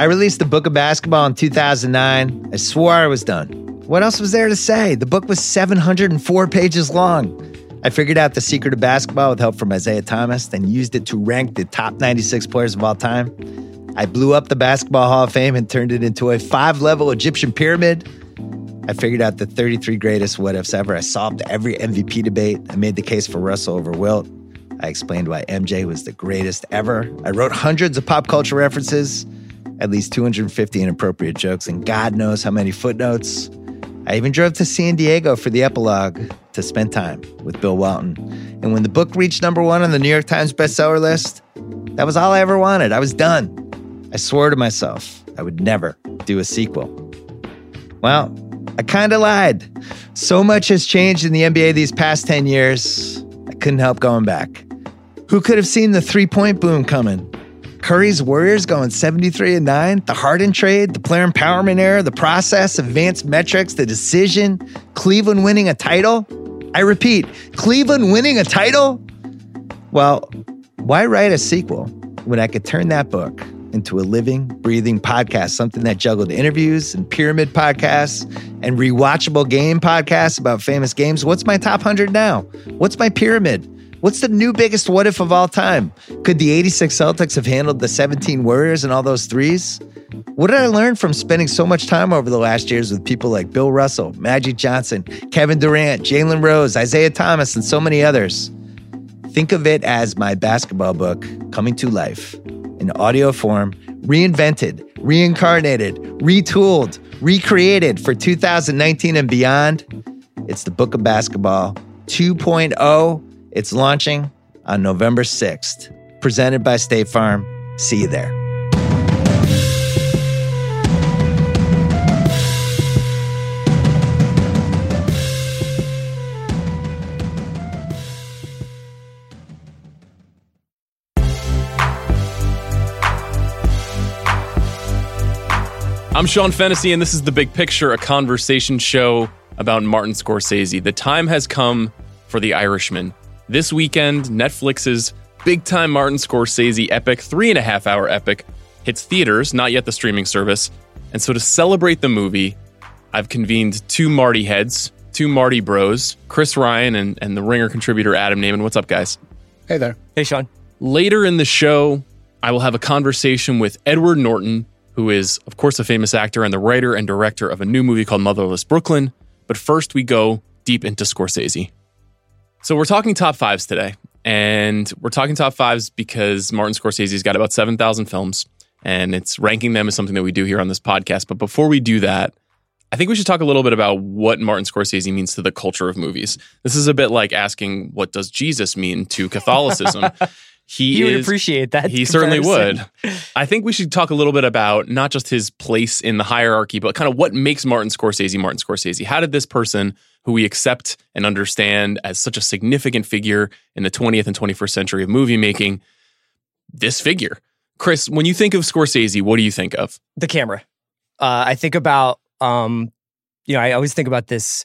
I released the book of basketball in 2009. I swore I was done. What else was there to say? The book was 704 pages long. I figured out the secret of basketball with help from Isiah Thomas, then used it to rank the top 96 players of all time. I blew up the Basketball Hall of Fame and turned it into a five level Egyptian pyramid. I figured out the 33 greatest what ifs ever. I solved every MVP debate. I made the case for Russell over Wilt. I explained why MJ was the greatest ever. I wrote hundreds of pop culture references, at least 250 inappropriate jokes, and God knows how many footnotes. I even drove to San Diego for the epilogue to spend time with Bill Walton. And when the book reached number one on the New York Times bestseller list, that was all I ever wanted. I was done. I swore to myself I would never do a sequel. Well, I kind of lied. So much has changed in the NBA these past 10 years, I couldn't help going back. Who could have seen the three point boom coming? Curry's Warriors going 73 and 9, the Harden trade, the player empowerment era, the process, advanced metrics, the decision, Cleveland winning a title. I repeat, Cleveland winning a title? Well, why write a sequel when I could turn that book into a living, breathing podcast, something that juggled interviews and pyramid podcasts and rewatchable game podcasts about famous games? What's my top 100 now? What's my pyramid? What's the new biggest what if of all time? Could the 86 Celtics have handled the 17 Warriors and all those threes? What did I learn from spending so much time over the last years with people like Bill Russell, Magic Johnson, Kevin Durant, Jalen Rose, Isiah Thomas, and so many others? Think of it as my basketball book coming to life in audio form, reinvented, reincarnated, retooled, recreated for 2019 and beyond. It's the Book of Basketball 2.0 it's launching on November 6th. Presented by State Farm. See you there. I'm Sean Fennessey, and this is The Big Picture, a conversation show about Martin Scorsese. The time has come for The Irishman. This weekend, Netflix's big time Martin Scorsese epic, three and a half hour epic, hits theaters, not yet the streaming service. And so to celebrate the movie, I've convened two Marty heads, two Marty bros, Chris Ryan and, and the Ringer contributor Adam Nayman. What's up, guys? Hey there. Hey, Sean. Later in the show, I will have a conversation with Edward Norton, who is, of course, a famous actor and the writer and director of a new movie called Motherless Brooklyn. But first, we go deep into Scorsese. So we're talking top fives today, and we're talking top fives because Martin Scorsese's got about 7,000 films, and it's ranking them is something that we do here on this podcast. But before we do that, I think we should talk a little bit about what Martin Scorsese means to the culture of movies. This is a bit like asking, what does Jesus mean to Catholicism? He, he is, would appreciate that. He certainly would. I think we should talk a little bit about not just his place in the hierarchy, but kind of what makes Martin Scorsese Martin Scorsese. How did this person who we accept and understand as such a significant figure in the 20th and 21st century of movie making, this figure? Chris, when you think of Scorsese, what do you think of? The camera. Uh, I think about, um, you know, I always think about this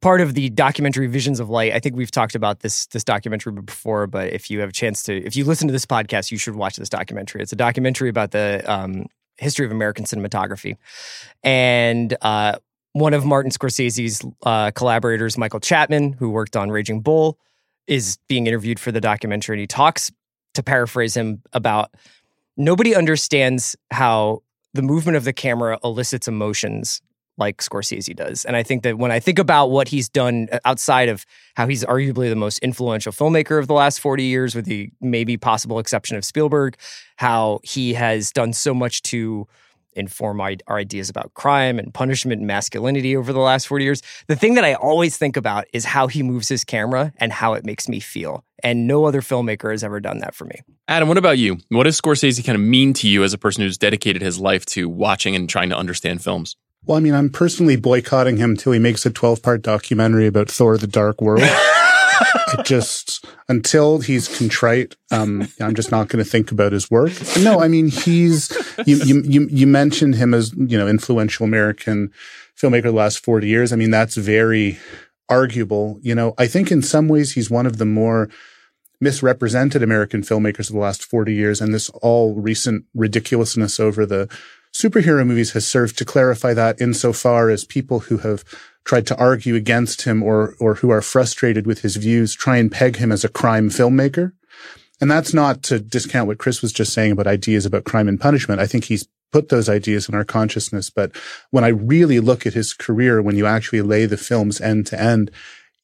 part of the documentary Visions of Light. I think we've talked about this this documentary before, but if you have a chance to, if you listen to this podcast, you should watch this documentary. It's a documentary about the um, history of American cinematography, and uh, one of Martin Scorsese's uh, collaborators, Michael Chapman, who worked on Raging Bull, is being interviewed for the documentary, and he talks, to paraphrase him, about nobody understands how the movement of the camera elicits emotions like Scorsese does. And I think that when I think about what he's done uh, outside of how he's arguably the most influential filmmaker of the last 40 years, with the maybe possible exception of Spielberg, how he has done so much to inform our ideas about crime and punishment and masculinity over the last 40 years. The thing that I always think about is how he moves his camera and how it makes me feel. And no other filmmaker has ever done that for me. Adam, what about you? What does Scorsese kind of mean to you as a person who's dedicated his life to watching and trying to understand films? Well, I mean, I'm personally boycotting him till he makes a 12 part documentary about Thor the Dark World. I just, until he's contrite, um, I'm just not going to think about his work. No, I mean, he's, you, you, you, you mentioned him as, you know, influential American filmmaker the last 40 years. I mean, that's very arguable. You know, I think in some ways he's one of the more misrepresented American filmmakers of the last 40 years. And this all recent ridiculousness over the superhero movies has served to clarify that insofar as people who have tried to argue against him or or who are frustrated with his views try and peg him as a crime filmmaker. And that's not to discount what Chris was just saying about ideas about crime and punishment. I think he's put those ideas in our consciousness. But when I really look at his career, when you actually lay the films end to end,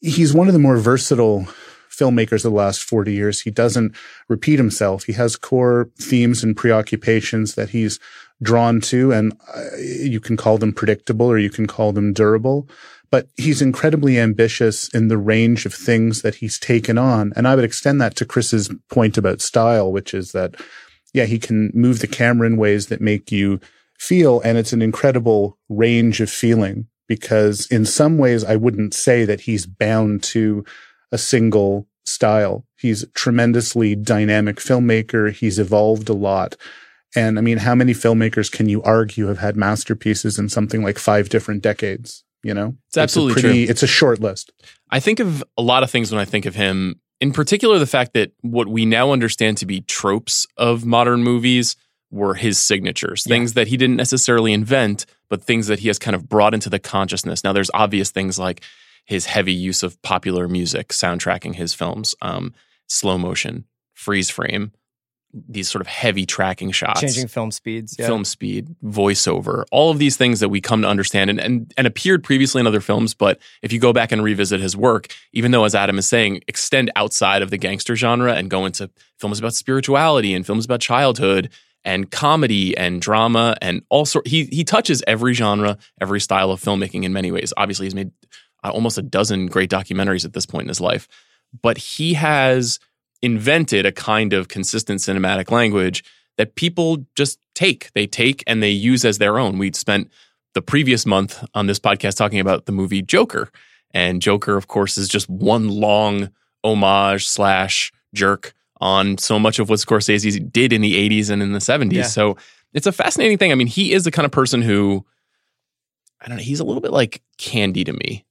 he's one of the more versatile filmmakers of the last 40 years. He doesn't repeat himself. He has core themes and preoccupations that he's drawn to, and uh, you can call them predictable or you can call them durable. But he's incredibly ambitious in the range of things that he's taken on. And I would extend that to Chris's point about style, which is that, yeah, he can move the camera in ways that make you feel. And it's an incredible range of feeling because in some ways, I wouldn't say that he's bound to a single style. He's a tremendously dynamic filmmaker. He's evolved a lot. And I mean, how many filmmakers can you argue have had masterpieces in something like five different decades? You know, it's absolutely it's pretty, true. It's a short list. I think of a lot of things when I think of him. In particular, the fact that what we now understand to be tropes of modern movies were his signatures, yeah. things that he didn't necessarily invent, but things that he has kind of brought into the consciousness. Now, there's obvious things like his heavy use of popular music soundtracking his films, um, slow motion, freeze frame, these sort of heavy tracking shots, changing film speeds, yeah. film speed, voiceover, all of these things that we come to understand and, and and appeared previously in other films. But if you go back and revisit his work, even though, as Adam is saying, extend outside of the gangster genre and go into films about spirituality and films about childhood and comedy and drama and all sort, he he touches every genre, every style of filmmaking in many ways. Obviously, he's made uh, almost a dozen great documentaries at this point in his life, but he has invented a kind of consistent cinematic language that people just take. They take and they use as their own. We'd spent the previous month on this podcast talking about the movie Joker. And Joker, of course, is just one long homage slash jerk on so much of what Scorsese did in the 80s and in the 70s. Yeah. So it's a fascinating thing. I mean, he is the kind of person who, I don't know, he's a little bit like candy to me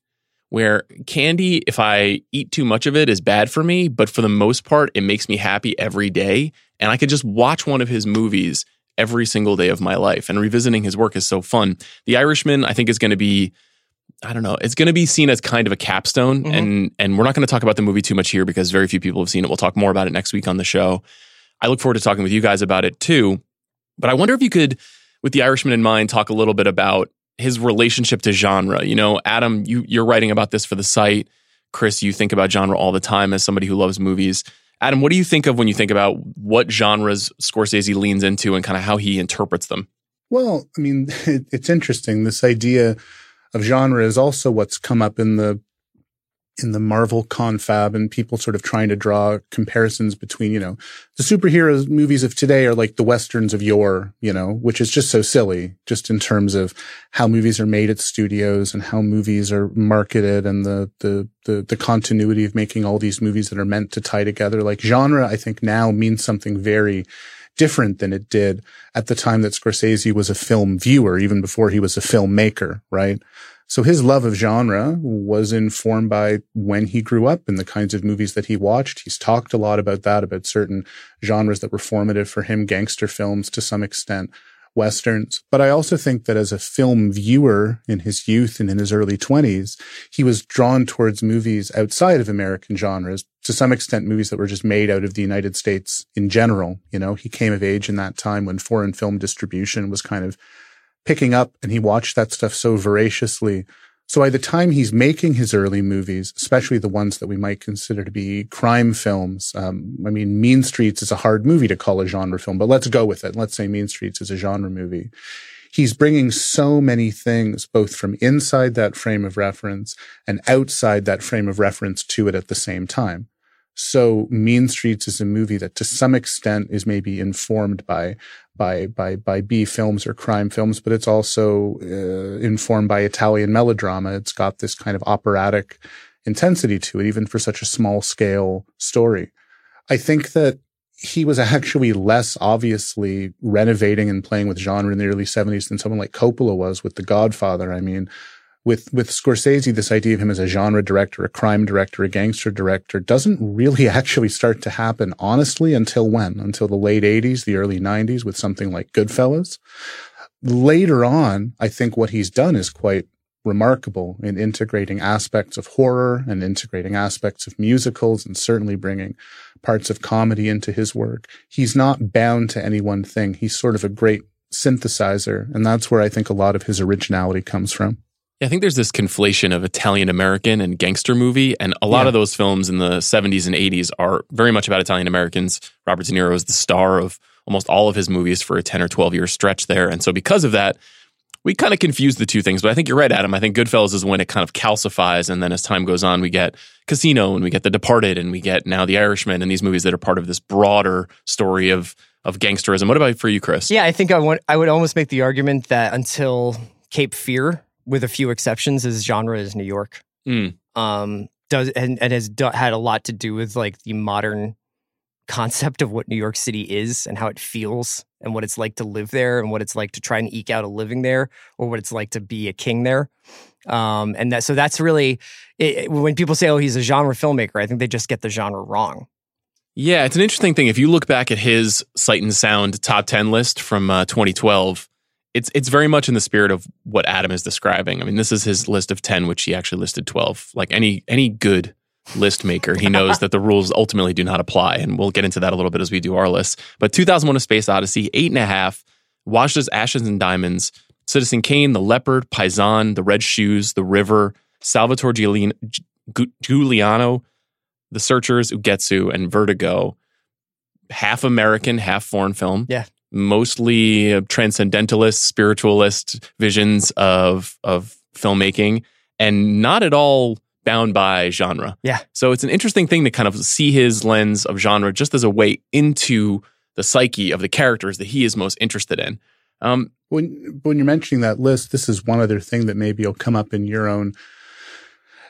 where candy, if I eat too much of it, is bad for me. But for the most part, it makes me happy every day. And I could just watch one of his movies every single day of my life. And revisiting his work is so fun. The Irishman, I think, is going to be. I don't know. It's going to be seen as kind of a capstone, mm-hmm. and and we're not going to talk about the movie too much here because very few people have seen it. We'll talk more about it next week on the show. I look forward to talking with you guys about it too. But I wonder if you could, with the Irishman in mind, talk a little bit about his relationship to genre. You know, Adam, you you're writing about this for the site. Chris, you think about genre all the time as somebody who loves movies. Adam, what do you think of when you think about what genres Scorsese leans into and kind of how he interprets them? Well, I mean, it, it's interesting. This idea of genre is also what's come up in the in the Marvel confab and people sort of trying to draw comparisons between, you know, the superhero movies of today are like the westerns of yore, you know, which is just so silly, just in terms of how movies are made at studios and how movies are marketed and the, the, the, the continuity of making all these movies that are meant to tie together. Like genre, I think now means something very different than it did at the time that Scorsese was a film viewer, even before he was a filmmaker, right? So his love of genre was informed by when he grew up and the kinds of movies that he watched. He's talked a lot about that, about certain genres that were formative for him, gangster films to some extent, westerns. But I also think that as a film viewer in his youth and in his early twenties, he was drawn towards movies outside of American genres, to some extent movies that were just made out of the United States in general. You know, he came of age in that time when foreign film distribution was kind of picking up and he watched that stuff so voraciously. So by the time he's making his early movies, especially the ones that we might consider to be crime films, um, I mean, Mean Streets is a hard movie to call a genre film, but let's go with it. Let's say Mean Streets is a genre movie. He's bringing so many things, both from inside that frame of reference and outside that frame of reference to it at the same time. So Mean Streets is a movie that to some extent is maybe informed by by by by B films or crime films, but it's also uh, informed by Italian melodrama. It's got this kind of operatic intensity to it, even for such a small scale story. I think that he was actually less obviously renovating and playing with genre in the early 70s than someone like Coppola was with The Godfather. I mean, with with Scorsese, this idea of him as a genre director, a crime director, a gangster director doesn't really actually start to happen honestly until when? Until the late 80s, the early 90s with something like Goodfellas. later on, I think what he's done is quite remarkable in integrating aspects of horror and integrating aspects of musicals and certainly bringing parts of comedy into his work. He's not bound to any one thing. He's sort of a great synthesizer. And that's where I think a lot of his originality comes from. Yeah, I think there's this conflation of Italian American and gangster movie, and a lot Yeah. of those films in the 70s and 80s are very much about Italian Americans. Robert De Niro is the star of almost all of his movies for a 10 or 12 year stretch there. And so, because of that, we kind of confuse the two things. But I think you're right, Adam. I think Goodfellas is when it kind of calcifies, and then as time goes on, we get Casino and we get The Departed and we get now The Irishman and these movies that are part of this broader story of of gangsterism. What about for you, Chris? Yeah, I think I want. I would almost make the argument that until Cape Fear, with a few exceptions, his genre is New York. Mm. Um, does and, and has do, had a lot to do with like the modern concept of what New York City is and how it feels and what it's like to live there and what it's like to try and eke out a living there or what it's like to be a king there. Um, and that so that's really it, when people say, "Oh, he's a genre filmmaker," I think they just get the genre wrong. Yeah, it's an interesting thing. If you look back at his Sight and Sound top 10 list from uh, 2012, it's it's very much in the spirit of what Adam is describing. I mean, this is his list of 10, which he actually listed 12. Like any any good list maker, he knows that the rules ultimately do not apply. And we'll get into that a little bit as we do our list. But 2001 A Space Odyssey, eight and a half, Wajda's Ashes and Diamonds, Citizen Kane, The Leopard, Paisan, The Red Shoes, The River, Salvatore Giuliano, Giuliano the Searchers, Ugetsu, and Vertigo, half American, half foreign film. Yeah. Mostly uh, transcendentalist, spiritualist visions of of filmmaking, and not at all bound by genre. Yeah. So it's an interesting thing to kind of see his lens of genre just as a way into the psyche of the characters that he is most interested in. Um, When when you're mentioning that list, this is one other thing that maybe will come up in your own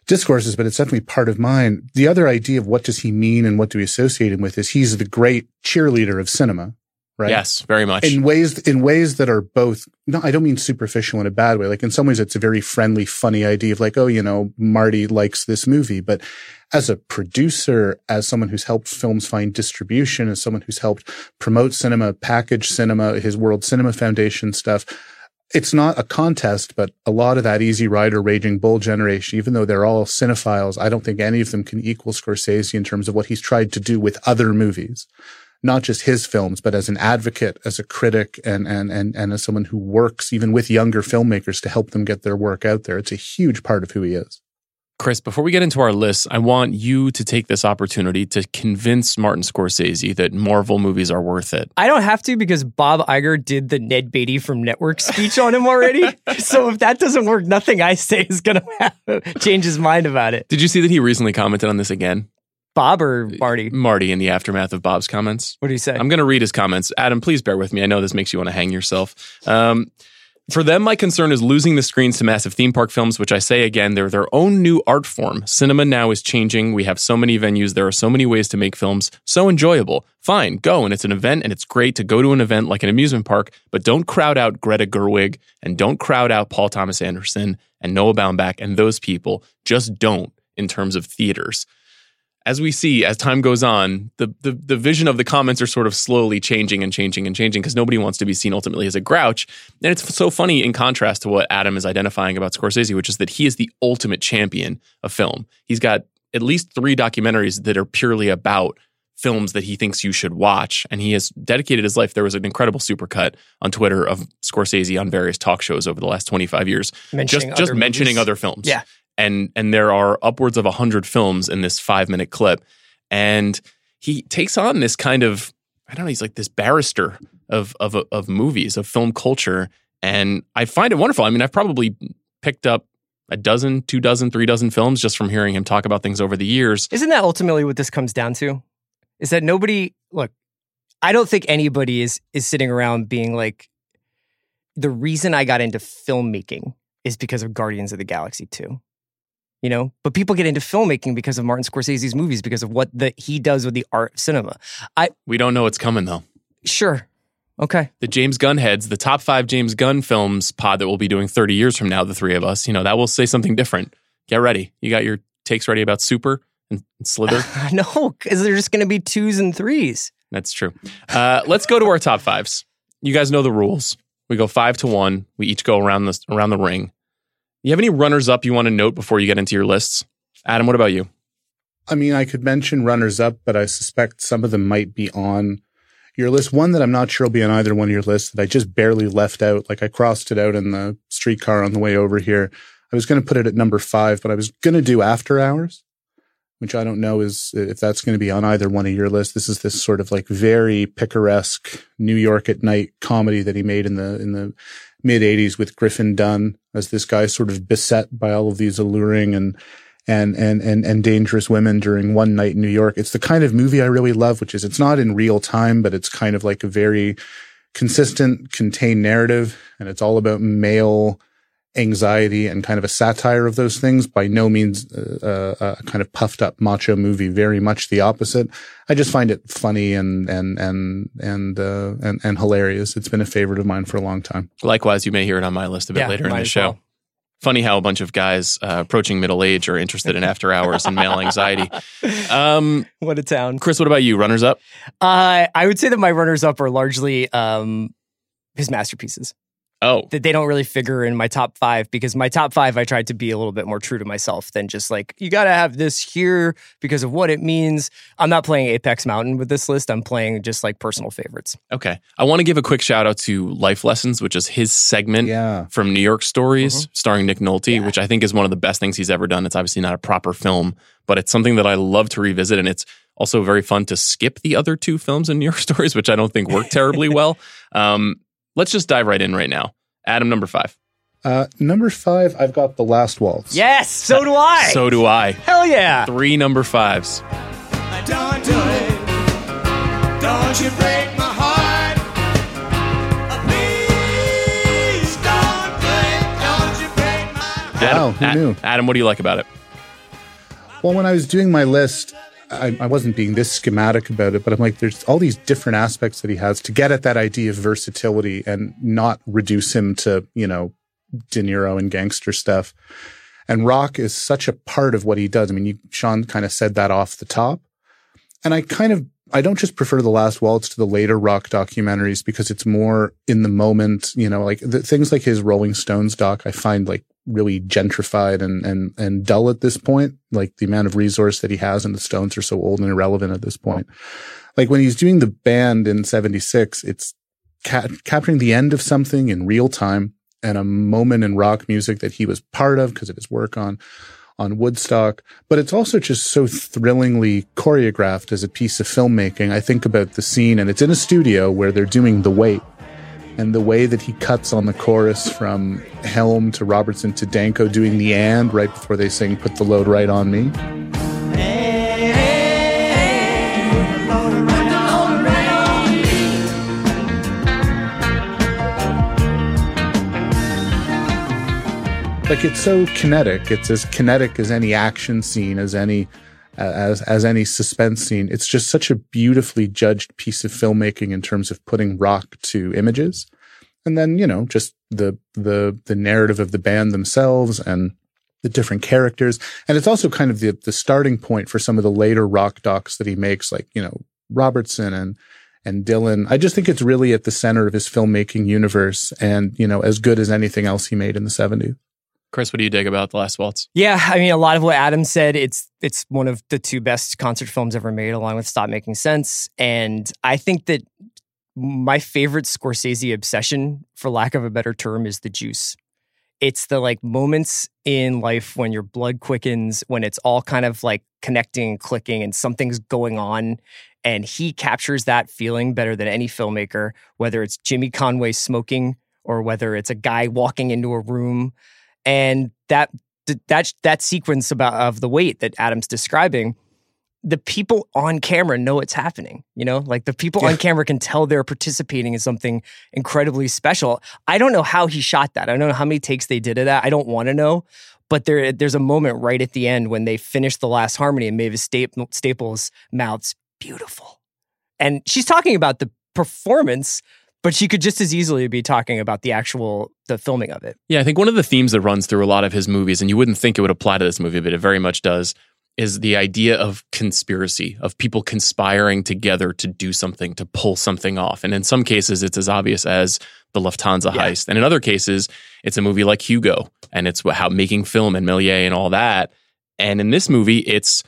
discourses, but it's definitely part of mine. The other idea of what does he mean and what do we associate him with is he's the great cheerleader of cinema, right? Yes, very much. In ways in ways that are both no, I don't mean superficial in a bad way. Like in some ways it's a very friendly, funny idea of like, oh, you know, Marty likes this movie. But as a producer, as someone who's helped films find distribution, as someone who's helped promote cinema, package cinema, his World Cinema Foundation stuff, it's not a contest, but a lot of that Easy Rider, Raging Bull generation, even though they're all cinephiles, I don't think any of them can equal Scorsese in terms of what he's tried to do with other movies. Not just his films, but as an advocate, as a critic, and, and, and, and as someone who works even with younger filmmakers to help them get their work out there. It's a huge part of who he is. Chris, before we get into our list, I want you to take this opportunity to convince Martin Scorsese that Marvel movies are worth it. I don't have to because Bob Iger did the Ned Beatty from Network speech on him already. so if that doesn't work, nothing I say is going to change his mind about it. Did you see that he recently commented on this again? Bob or Marty? Marty, in the aftermath of Bob's comments. What do you say? I'm going to read his comments. Adam, please bear with me. I know this makes you want to hang yourself. Um, for them, my concern is losing the screens to massive theme park films, which I say again, they're their own new art form. Cinema now is changing. We have so many venues. There are so many ways to make films so enjoyable. Fine, go. And it's an event, and it's great to go to an event like an amusement park, but don't crowd out Greta Gerwig and don't crowd out Paul Thomas Anderson and Noah Baumbach and those people. Just don't in terms of theaters as we see as time goes on, the, the the vision of the comments are sort of slowly changing and changing and changing because nobody wants to be seen ultimately as a grouch. And it's so funny in contrast to what Adam is identifying about Scorsese, which is that he is the ultimate champion of film. He's got at least three documentaries that are purely about films that he thinks you should watch. And he has dedicated his life. There was an incredible supercut on Twitter of Scorsese on various talk shows over the last 25 years. Mentioning just just mentioning movies. other films Yeah. And and there are upwards of 100 films in this 5 minute clip and he takes on this kind of i don't know he's like this barrister of of of movies of film culture and i find it wonderful i mean i've probably picked up a dozen two dozen three dozen films just from hearing him talk about things over the years Isn't that ultimately what this comes down to? Is that nobody look, I don't think anybody is is sitting around being like the reason I got into filmmaking is because of Guardians of the Galaxy 2. You know, but people get into filmmaking because of Martin Scorsese's movies because of what the he does with the art of cinema. i we don't know what's coming though Sure. Okay. the James Gunn heads, the top five James Gunn films pod that we'll be doing 30 years from now, the three of us, you know, that will say something different. Get ready. You got your takes ready about Super and, Slither? no, because they're just going to be twos and threes. That's true. Uh, let's go to our top fives. You guys know the rules. We go five to one. We each go around the around the ring. You have any runners up you want to note before you get into your lists? Adam, what about you? I mean, I could mention runners up, but I suspect some of them might be on your list. One that I'm not sure will be on either one of your lists that I just barely left out. Like I crossed it out in the streetcar on the way over here. I was going to put it at number five, but I was going to do After Hours, which I don't know is if that's going to be on either one of your lists. This is this sort of like very picaresque New York at night comedy that he made in the in the mid '80s with Griffin Dunne as this guy sort of beset by all of these alluring and and, and, and, and dangerous women during one night in New York. It's the kind of movie I really love, which is it's not in real time, but it's kind of like a very consistent, contained narrative. And it's all about male anxiety and kind of a satire of those things. By no means uh, uh, a kind of puffed up macho movie. Very much the opposite. I just find it funny and and and and uh, and, and hilarious. It's been a favorite of mine for a long time. Likewise, you may hear it on my list a bit Yeah, later in the show. well. Funny how a bunch of guys uh, approaching middle age are interested in after hours and male anxiety. Um, What a town. Chris, what about you? Runners up? Uh, I would say that my runners up are largely um, his masterpieces. Oh, That they don't really figure in my top five because my top five, I tried to be a little bit more true to myself than just like, you got to have this here because of what it means. I'm not playing Apex Mountain with this list. I'm playing just like personal favorites. okay. I want to give a quick shout out to Life Lessons, which is his segment Yeah. from New York Stories, starring Nick Nolte, which I think is one of the best things he's ever done. It's obviously not a proper film, but it's something that I love to revisit, and it's also very fun to skip the other two films in New York Stories, which I don't think work terribly well. Um, let's just dive right in right now. Adam, number five. Uh, number five, I've got The Last Waltz. Yes, so do I. So do I. Hell yeah. Three number fives. Don't do it. Don't you break my heart. Please don't do it. Don't you break my heart. Wow, Adam, who A- knew? Adam, what do you like about it? Well, when I was doing my list, I, I wasn't being this schematic about it, but I'm like, there's all these different aspects that he has to get at that idea of versatility and not reduce him to, you know, De Niro and gangster stuff. And rock is such a part of what he does. I mean, you, Sean kind of said that off the top. And I kind of, I don't just prefer The Last Waltz to the later rock documentaries because it's more in the moment, you know, like the, things like his Rolling Stones doc, I find like really gentrified and, and, and dull at this point. Like the amount of resource that he has and the Stones are so old and irrelevant at this point. Like when he's doing the band in 76, it's ca- capturing the end of something in real time and a moment in rock music that he was part of because of his work on on Woodstock, but it's also just so thrillingly choreographed as a piece of filmmaking. I think about the scene and it's in a studio where they're doing the wait and the way that he cuts on the chorus from Helm to Robertson to Danko doing the and right before they sing put the load right on me. like it's so kinetic it's as kinetic as any action scene as any as as any suspense scene it's just such a beautifully judged piece of filmmaking in terms of putting rock to images and then you know just the the the narrative of the band themselves and the different characters and it's also kind of the the starting point for some of the later rock docs that he makes like you know Robertson and and Dylan. I just think it's really at the center of his filmmaking universe and, you know, as good as anything else he made in the 70s. Chris, what do you dig about The Last Waltz? Yeah, I mean, a lot of what Adam said. It's it's one of the two best concert films ever made, along with Stop Making Sense. And I think that my favorite Scorsese obsession, for lack of a better term, is the juice. It's the like moments in life when your blood quickens, when it's all kind of like connecting and clicking, and something's going on. And he captures that feeling better than any filmmaker, whether it's Jimmy Conway smoking or whether it's a guy walking into a room and that that that sequence about of the wait that Adam's describing, the people on camera know it's happening. You know, like the people on camera can tell they're participating in something incredibly special. I don't know how he shot that. I don't know how many takes they did of that. I don't want to know. But there, there's a moment right at the end when they finish the last harmony and Mavis Staples mouths beautiful, and she's talking about the performance, but she could just as easily be talking about the actual the filming of it. Yeah, I think one of the themes that runs through a lot of his movies, and you wouldn't think it would apply to this movie, but it very much does, is the idea of conspiracy, of people conspiring together to do something, to pull something off. And in some cases, it's as obvious as the Lufthansa Yeah. heist. And in other cases, it's a movie like Hugo and it's how making film and Méliès and all that. And in this movie, it's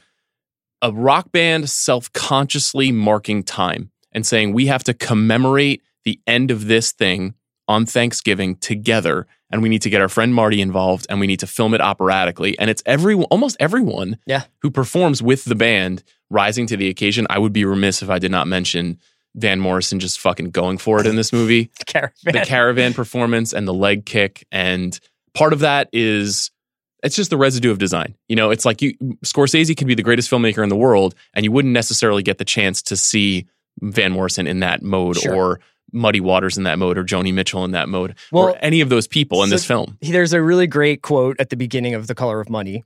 a rock band self consciously marking time and saying, we have to commemorate the end of this thing on Thanksgiving together. And we need to get our friend Marty involved and we need to film it operatically. And it's every almost everyone Yeah. who performs with the band rising to the occasion. I would be remiss if I did not mention Van Morrison just fucking going for it in this movie Caravan. the caravan performance and the leg kick and part of that is it's just the residue of design you know it's like you scorsese could be the greatest filmmaker in the world and you wouldn't necessarily get the chance to see van morrison in that mode Sure. or muddy waters in that mode or joni mitchell in that mode Well, or any of those people in so- this film There's a really great quote at the beginning of The Color of Money,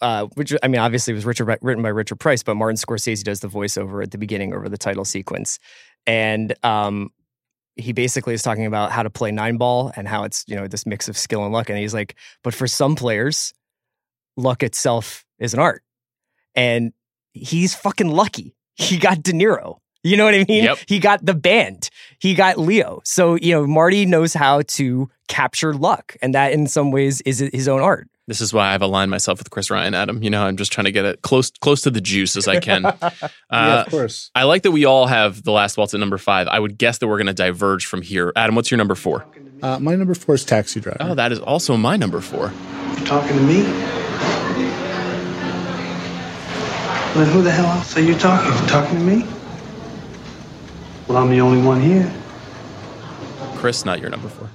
uh, which I mean, obviously was Richard, written by Richard Price, but Martin Scorsese does the voiceover at the beginning over the title sequence, and um, he basically is talking about how to play nine ball and how it's you know this mix of skill and luck, and he's like, but for some players, luck itself is an art, and he's fucking lucky. He got De Niro. You know what I mean? Yep. He got the band. He got Leo. So, you know, Marty knows how to capture luck. And that in some ways is his own art. this is why i've aligned myself with chris ryan adam you know i'm just trying to get it close close to the juice as i can yeah, uh, of course. I like that we all have the last waltz at number five. I would guess that we're going to diverge from here. Adam, what's your number four? Uh, my number four is Taxi Driver. Oh, that is also my number four. You're talking to me? Well, then who the hell else are you talking? You talking to me? Well, I'm the only one here. Chris, not your number four.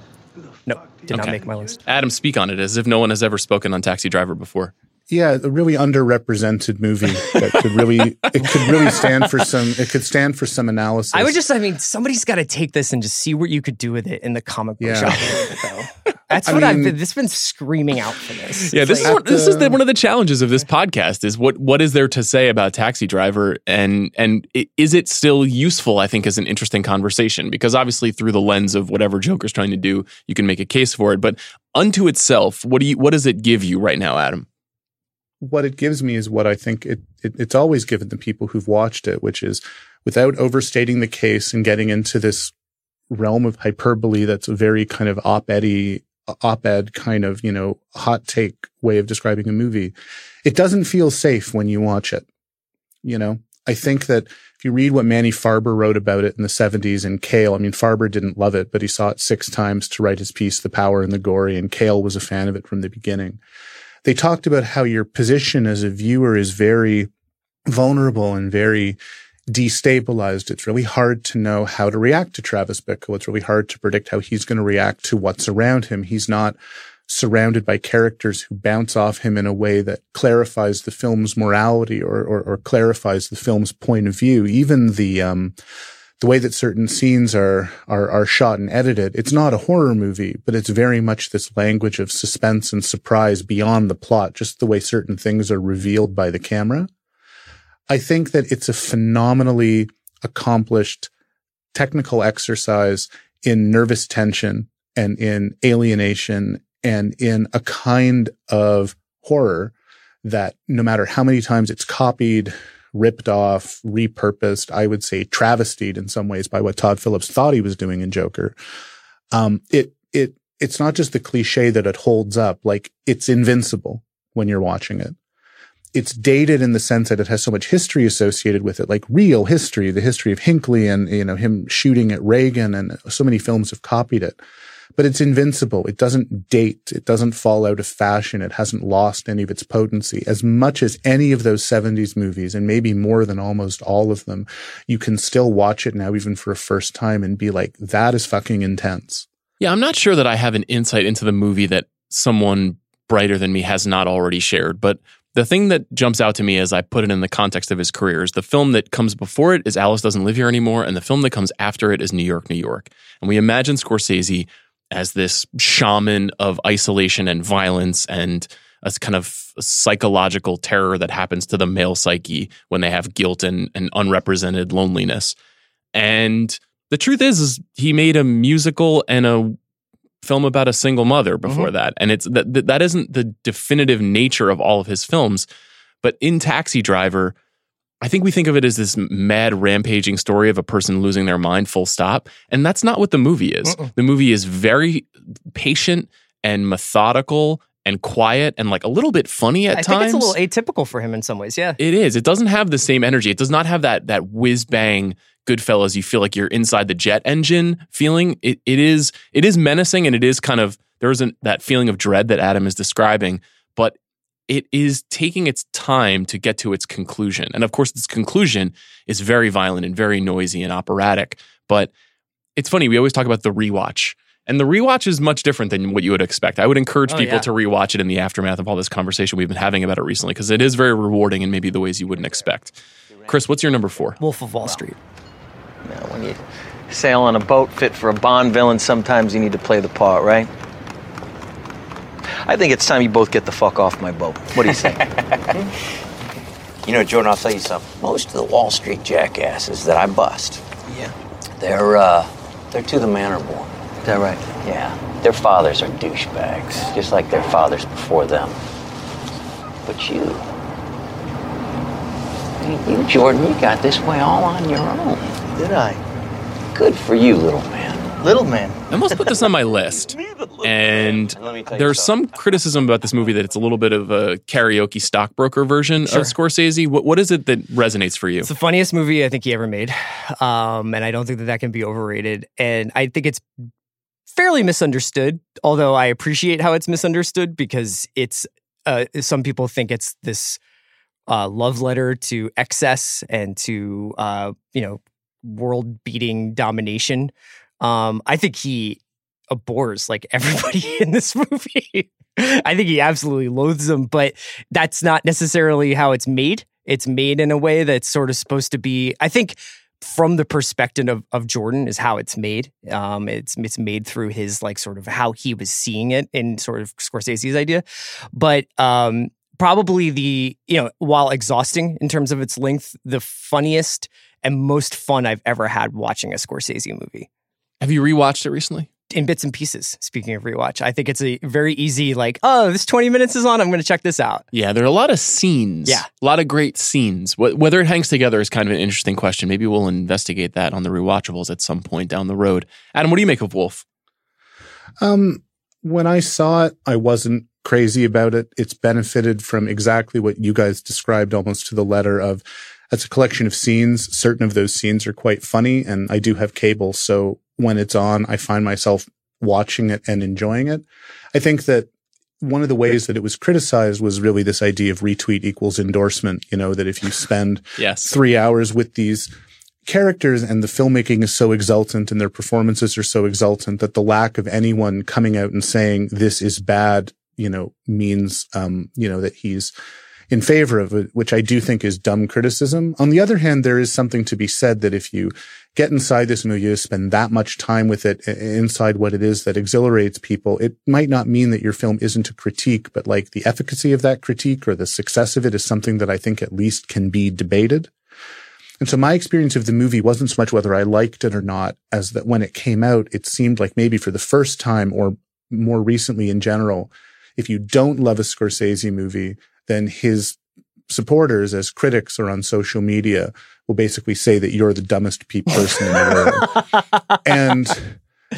No, did not make my list. Adam, speak on it as if no one has ever spoken on Taxi Driver before. Yeah, a really underrepresented movie that could really it could really stand for some it could stand for some analysis. I would just, I mean, somebody's got to take this and just see what you could do with it in the comic book Yeah. shop. a little bit, though. That's I what I've been, this has been screaming out for this. Yeah, It's this is like- what, this is the, one of the uh, challenges of this podcast is what what is there to say about Taxi Driver and and is it still useful? I think is an interesting conversation because obviously through the lens of whatever Joker's trying to do, you can make a case for it. But unto itself, what do you what does it give you right now, Adam? What it gives me is what I think it, it it's always given the people who've watched it, which is without overstating the case and getting into this realm of hyperbole that's a very kind of op-ed op-ed kind of, you know, hot take way of describing a movie. It doesn't feel safe when you watch it. You know, I think that if you read what Manny Farber wrote about it in the 70s and Kael, I mean, Farber didn't love it, but he saw it six times to write his piece, The Power and the Gory, and Kael was a fan of it from the beginning. They talked about how your position as a viewer is very vulnerable and very destabilized. It's really hard to know how to react to Travis Bickle. It's really hard to predict how he's going to react to what's around him. He's not surrounded by characters who bounce off him in a way that clarifies the film's morality or, or, or clarifies the film's point of view. Even the, um, the way that certain scenes are, are, are shot and edited. It's not a horror movie, but it's very much this language of suspense and surprise beyond the plot, just the way certain things are revealed by the camera. I think that it's a phenomenally accomplished technical exercise in nervous tension and in alienation and in a kind of horror that no matter how many times it's copied, ripped off, repurposed, I would say travestied in some ways by what Todd Phillips thought he was doing in Joker. Um, it, it, it's not just the cliche that it holds up. Like it's invincible when you're watching it. It's dated in the sense that it has so much history associated with it, like real history, the history of Hinckley and, you know, him shooting at Reagan and so many films have copied it but it's invincible. It doesn't date. It doesn't fall out of fashion. It hasn't lost any of its potency. As much as any of those 70s movies, and maybe more than almost all of them, you can still watch it now, even for a first time and be like, that is fucking intense. Yeah, I'm not sure that I have an insight into the movie that someone brighter than me has not already shared, but the thing that jumps out to me as I put it in the context of his career is the film that comes before it is Alice Doesn't Live Here Anymore, and the film that comes after it is New York, New York. And we imagine Scorsese as this shaman of isolation and violence and a kind of psychological terror that happens to the male psyche when they have guilt and, and unrepresented loneliness. And the truth is, is he made a musical and a film about a single mother mm-hmm. before that, and it's that that isn't the definitive nature of all of his films. But in Taxi Driver, I think we think of it as this mad rampaging story of a person losing their mind, full stop. And that's not what the movie is. The movie is very patient and methodical and quiet and like a little bit funny at I times. think it's a little atypical for him in some ways. Yeah. It is. It doesn't have the same energy. It does not have that that whiz bang Goodfellas. You feel like you're inside the jet engine feeling. It it is it is menacing and it is kind of there isn't that feeling of dread that Adam is describing, but it is taking its time to get to its conclusion. And of course, its conclusion is very violent and very noisy and operatic. But it's funny, we always talk about the rewatch. And the rewatch is much different than what you would expect. I would encourage Oh, people yeah. to rewatch it in the aftermath of all this conversation we've been having about it recently because it is very rewarding in maybe the ways you wouldn't expect. Chris, what's your number four? Wolf of Wall Street. Now, when you sail on a boat fit for a Bond villain, sometimes you need to play the part, right? I think it's time you both get the fuck off my boat. What do you say? You know, Jordan, I'll tell you something. Most of the Wall Street jackasses that I bust, yeah. they're uh, they're to the manor born. Is that right? Yeah, their fathers are douchebags, just like their fathers before them. But you, you, you, Jordan, you got this way all on your own. Did I? Good for you, little man. Little man. I must put this on my list. And Let me tell you there's something. some criticism about this movie that it's a little bit of a karaoke stockbroker version Sure. of Scorsese. What, what is it that resonates for you? It's the funniest movie I think he ever made. Um, and I don't think that that can be overrated. And I think it's fairly misunderstood, although I appreciate how it's misunderstood because it's, uh, some people think it's this uh, love letter to excess and to, uh, you know, world beating domination. Um, I think he abhors like everybody in this movie. I think he absolutely loathes them, but that's not necessarily how it's made. It's made in a way that's sort of supposed to be, I think, from the perspective of, of Jordan is how it's made. Um, it's it's made through his like sort of how he was seeing it in sort of Scorsese's idea, but um, probably the you know while exhausting in terms of its length, the funniest and most fun I've ever had watching a Scorsese movie Have you rewatched it recently? in bits and pieces. Speaking of rewatch, I think it's a very easy like, oh, this twenty minutes is on. I'm going to check this out. Yeah, there are a lot of scenes. Yeah. A lot of great scenes. Whether it hangs together is kind of an interesting question. Maybe we'll investigate that on the rewatchables at some point down the road. Adam, what do you make of Wolf? Um, when I saw it, I wasn't crazy about it. It's benefited from exactly what you guys described almost to the letter of it's a collection of scenes. Certain of those scenes are quite funny and I do have cable. So when it's on, I find myself watching it and enjoying it. I think that one of the ways that it was criticized was really this idea of retweet equals endorsement. You know, that if you spend Yes. three hours with these characters and the filmmaking is so exultant and their performances are so exultant that the lack of anyone coming out and saying this is bad, you know, means, um, you know, that he's in favor of it, which I do think is dumb criticism. On the other hand, there is something to be said that if you get inside this milieu, spend that much time with it, inside what it is that exhilarates people, it might not mean that your film isn't a critique, but like the efficacy of that critique or the success of it is something that I think at least can be debated. And so my experience of the movie wasn't so much whether I liked it or not as that when it came out, it seemed like maybe for the first time or more recently in general, if you don't love a Scorsese movie, then his supporters as critics or on social media will basically say that you're the dumbest person in the world. and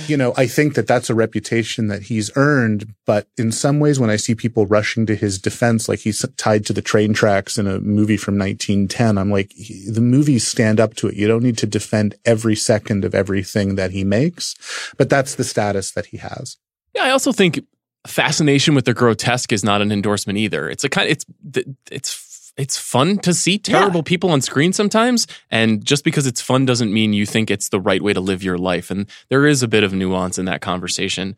you know, I think that that's a reputation that he's earned. But in some ways, when I see people rushing to his defense, like he's tied to the train tracks in a movie from 1910, I'm like, he- the movies stand up to it. You don't need to defend every second of everything that he makes, but that's the status that he has. Yeah, I also think fascination with the grotesque is not an endorsement either. It's a kind it's it's it's fun to see terrible people on screen sometimes and just because it's fun doesn't mean you think it's the right way to live your life and there is a bit of nuance in that conversation.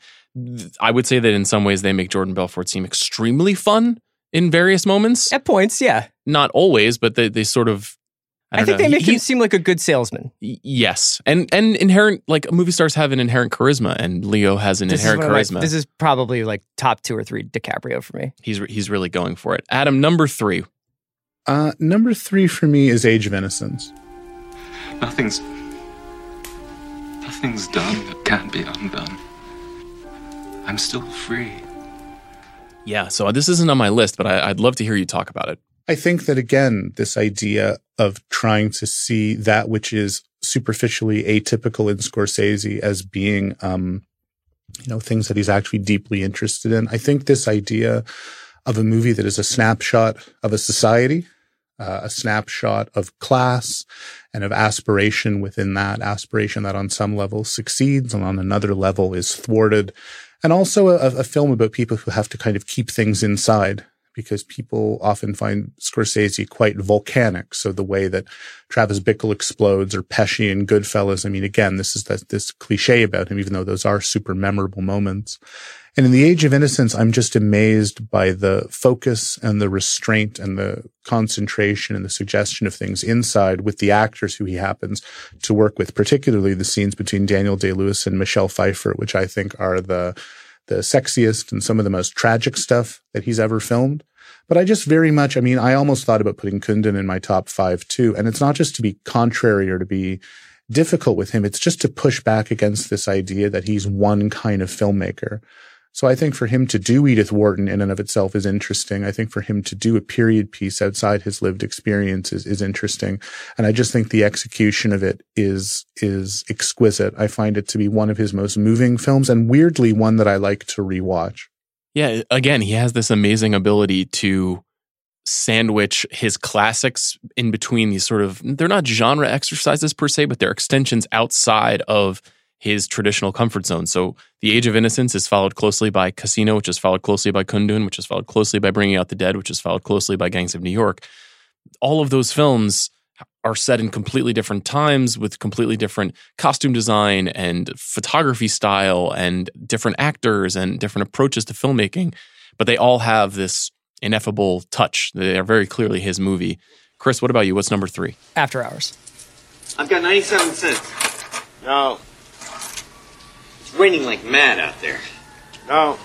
I would say that in some ways they make Jordan Belfort seem extremely fun in various moments. At points, yeah. Not always, but they they sort of I, I, think know. they make He- him seem like a good salesman. Yes, and and inherent like movie stars have an inherent charisma, and Leo has an This inherent of my- charisma. this is probably like top two or three DiCaprio for me. he's he's really going for it. Adam, number three. Uh, number three for me is Age of Innocence. Nothing's. Nothing's done that can't be undone. I'm still free. Yeah, so this isn't on my list, but I, I'd love to hear you talk about it. I think that again, this idea of trying to see that which is superficially atypical in Scorsese as being, um, you know, things that he's actually deeply interested in. I think this idea of a movie that is a snapshot of a society, uh, a snapshot of class and of aspiration within that aspiration that on some level succeeds and on another level is thwarted. And also a, a film about people who have to kind of keep things inside because people often find Scorsese quite volcanic. So the way that Travis Bickle explodes or Pesci in Goodfellas, I mean, again, this is that, this cliche about him, even though those are super memorable moments. And in the age of innocence, I'm just amazed by the focus and the restraint and the concentration and the suggestion of things inside with the actors who he happens to work with, particularly the scenes between Daniel Day-Lewis and Michelle Pfeiffer, which I think are the the sexiest and some of the most tragic stuff that he's ever filmed. But I just very much, I mean, I almost thought about putting Kundun in my top five too. And it's not just to be contrary or to be difficult with him. It's just to push back against this idea that he's one kind of filmmaker. So I think for him to do Edith Wharton in and of itself is interesting. I think for him to do a period piece outside his lived experience is, is interesting. And I just think the execution of it is, is exquisite. I find it to be one of his most moving films and weirdly one that I like to rewatch. Yeah, again, he has this amazing ability to sandwich his classics in between these sort of they're not genre exercises per se, but they're extensions outside of his traditional comfort zone. So, The Age of Innocence is followed closely by Casino, which is followed closely by Kundun, which is followed closely by Bringing Out the Dead, which is followed closely by Gangs of New York. All of those films are set in completely different times with completely different costume design and photography style and different actors and different approaches to filmmaking, but they all have this ineffable touch. They are very clearly his movie. Chris, what about you? What's number three? After Hours. I've got 97 cents. No. It's raining like mad out there. No.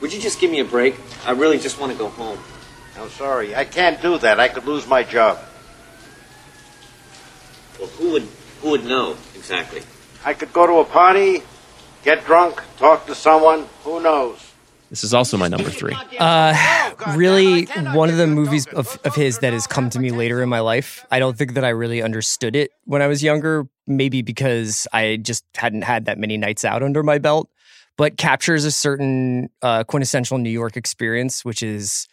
Would you just give me a break? I really just want to go home. I'm sorry. I can't do that. I could lose my job. Well, who would who would know exactly? I could go to a party, get drunk, talk to someone. Who knows? This is also my number three. Uh, really, one of the movies of, of his that has come to me later in my life. I don't think that I really understood it when I was younger, maybe because I just hadn't had that many nights out under my belt, but captures a certain uh, quintessential New York experience, which is,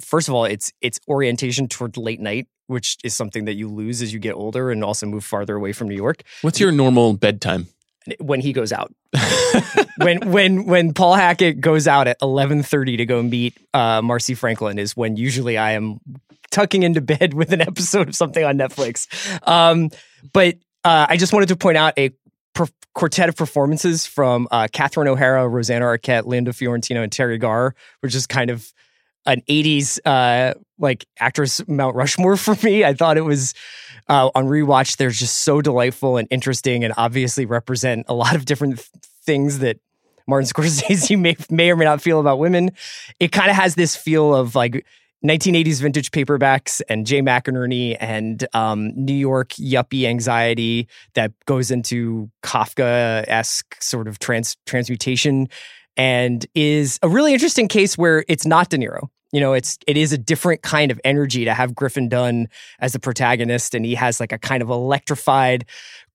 first of all, it's it's orientation toward late night, which is something that you lose as you get older and also move farther away from New York. What's your normal bedtime? When he goes out. when when when Paul Hackett goes out at eleven thirty to go meet uh, Marcy Franklin is when usually I am tucking into bed with an episode of something on Netflix. Um, but uh, I just wanted to point out a per- quartet of performances from uh, Catherine O'Hara, Rosanna Arquette, Linda Fiorentino, and Teri Garr, which is kind of an 80s uh, like actress Mount Rushmore for me. I thought it was uh, on rewatch. They're just so delightful and interesting, and obviously represent a lot of different th- things that Martin Scorsese may may or may not feel about women. It kind of has this feel of like 1980s vintage paperbacks and Jay McInerney and um, New York yuppie anxiety that goes into Kafka esque sort of trans transmutation, and is a really interesting case where it's not De Niro. You know, it's it is a different kind of energy to have Griffin Dunne as the protagonist, and he has like a kind of electrified,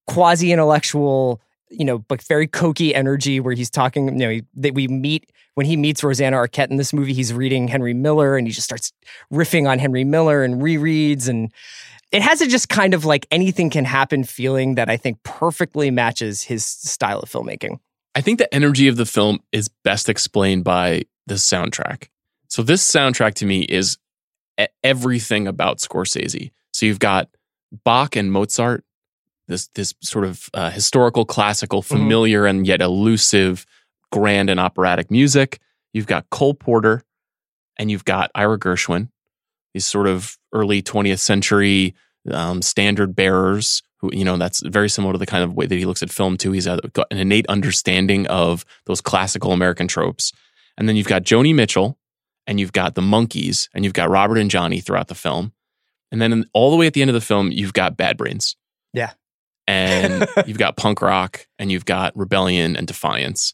quasi intellectual you know, like very cokey energy where he's talking, you know, that we meet when he meets Rosanna Arquette in this movie, he's reading Henry Miller and he just starts riffing on Henry Miller and rereads. And it has a just kind of like anything can happen feeling that I think perfectly matches his style of filmmaking. I think the energy of the film is best explained by the soundtrack. So this soundtrack to me is everything about Scorsese. So you've got Bach and Mozart this this sort of uh, historical, classical, familiar and yet elusive, grand and operatic music. You've got Cole Porter, and you've got Ira Gershwin, these sort of early 20th century um, standard bearers. Who you know that's very similar to the kind of way that he looks at film too. He's got an innate understanding of those classical American tropes. And then you've got Joni Mitchell, and you've got the Monkees and you've got Robert and Johnny throughout the film. And then in, all the way at the end of the film, you've got Bad Brains Yeah. and you've got punk rock and you've got rebellion and defiance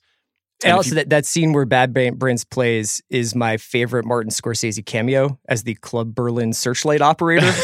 And if also, you- that, that scene where Bad Brains plays is my favorite Martin Scorsese cameo as the Club Berlin searchlight operator.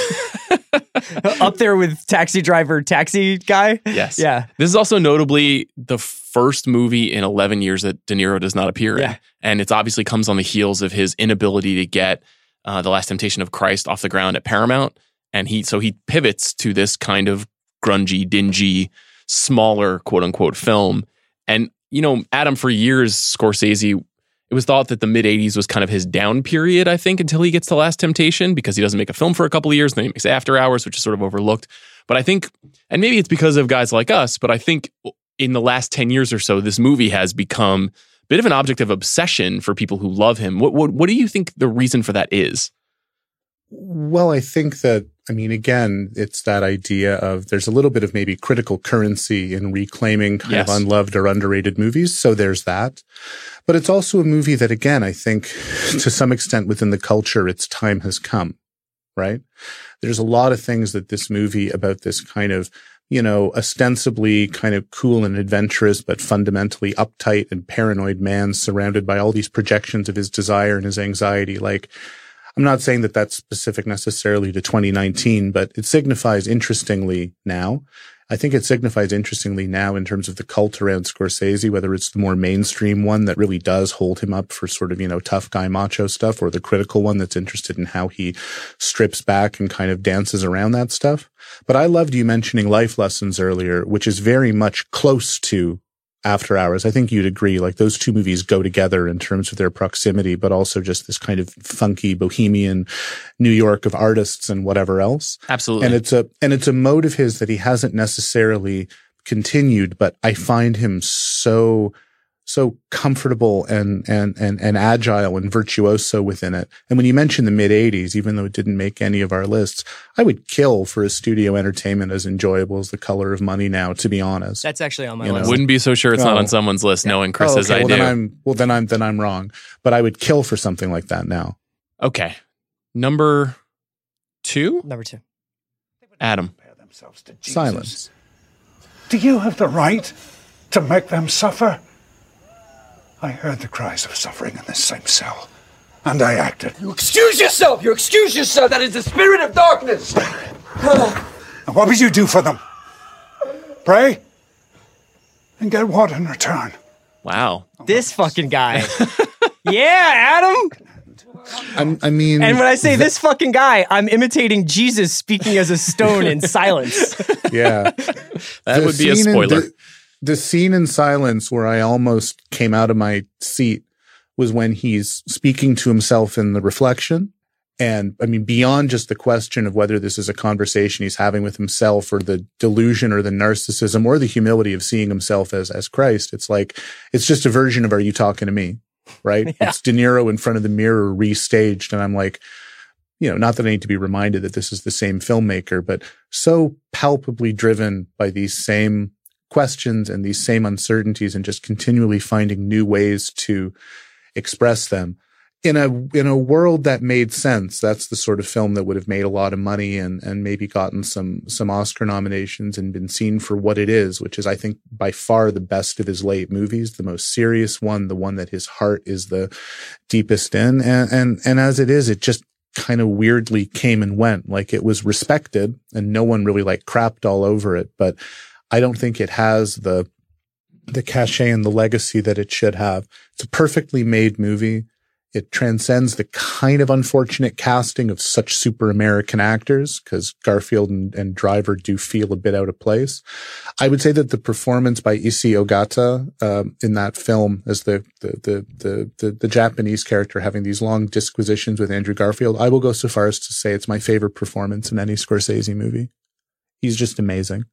Up there with taxi driver, taxi guy. Yes. Yeah. This is also notably the first movie in 11 years that De Niro does not appear in. And it obviously comes on the heels of his inability to get uh, The Last Temptation of Christ off the ground at Paramount. And he, so he pivots to this kind of grungy, dingy, smaller, quote unquote film. And, you know, Adam, for years, Scorsese, it was thought that the mid 80s was kind of his down period, I think, until he gets to Last Temptation because he doesn't make a film for a couple of years. Then he makes After Hours, which is sort of overlooked. But I think, and maybe it's because of guys like us, but I think in the last 10 years or so, this movie has become a bit of an object of obsession for people who love him. What, what, what do you think the reason for that is? Well, I think that, I mean, again, it's that idea of there's a little bit of maybe critical currency in reclaiming kind Yes. of unloved or underrated movies. So there's that. But it's also a movie that, again, I think to some extent within the culture, its time has come, right? There's a lot of things that this movie about this kind of, you know, ostensibly kind of cool and adventurous, but fundamentally uptight and paranoid man surrounded by all these projections of his desire and his anxiety. Like, I'm not saying that that's specific necessarily to 2019, but it signifies interestingly now. I think it signifies interestingly now in terms of the cult around Scorsese, whether it's the more mainstream one that really does hold him up for sort of, you know, tough guy macho stuff or the critical one that's interested in how he strips back and kind of dances around that stuff. But I loved you mentioning life lessons earlier, which is very much close to after Hours. I think you'd agree, like those two movies go together in terms of their proximity, but also just this kind of funky bohemian New York of artists and whatever else. Absolutely. And it's a, and it's a mode of his that he hasn't necessarily continued, but I find him so, so comfortable and, and, and, and agile and virtuoso within it. And when you mention the mid eighties, even though it didn't make any of our lists, I would kill for a studio entertainment as enjoyable as the color of money now, to be honest. That's actually on my You know. list. Wouldn't be so sure it's not Oh. on someone's list, knowing Chris's Oh, as okay. I well, do. Then I'm, well, then I'm, then I'm wrong, but I would kill for something like that now. okay. Number two, Number two. Adam. Silence. Do you have the right to make them suffer? I heard the cries of suffering in this same cell, and I acted. You excuse yourself! You excuse yourself! That is the spirit of darkness! And what would you do for them? Pray? And get what in return? Wow. This fucking guy. yeah, Adam. I'm, I mean, And when I say this fucking guy, I'm imitating Jesus speaking as a stone in silence. yeah, That The would be a spoiler. the, the scene in silence where I almost came out of my seat was when he's speaking to himself in the reflection. And I mean, beyond just the question of whether this is a conversation he's having with himself or the delusion or the narcissism or the humility of seeing himself as, as Christ, it's like, it's just a version of, are you talking to me? Right? It's De Niro in front of the mirror restaged. And I'm like, you know, not that I need to be reminded that this is the same filmmaker, but so palpably driven by these same questions and these same uncertainties and just continually finding new ways to express them. In a in a world that made sense that's the sort of film that would have made a lot of money and and maybe gotten some some Oscar nominations and been seen for what it is which is I think by far the best of his late movies the most serious one the one that his heart is the deepest in. And and and as it is it just kind of weirdly came and went. Like it was respected and no one really like crapped all over it but I don't think it has the the cachet and the legacy that it should have. It's a perfectly made movie. It transcends the kind of unfortunate casting of such super American actors because Garfield and, and Driver do feel a bit out of place. I would say that the performance by Issei Ogata um, in that film as the the, the the the the Japanese character having these long disquisitions with Andrew Garfield, I will go so far as to say it's my favorite performance in any Scorsese movie. He's just amazing.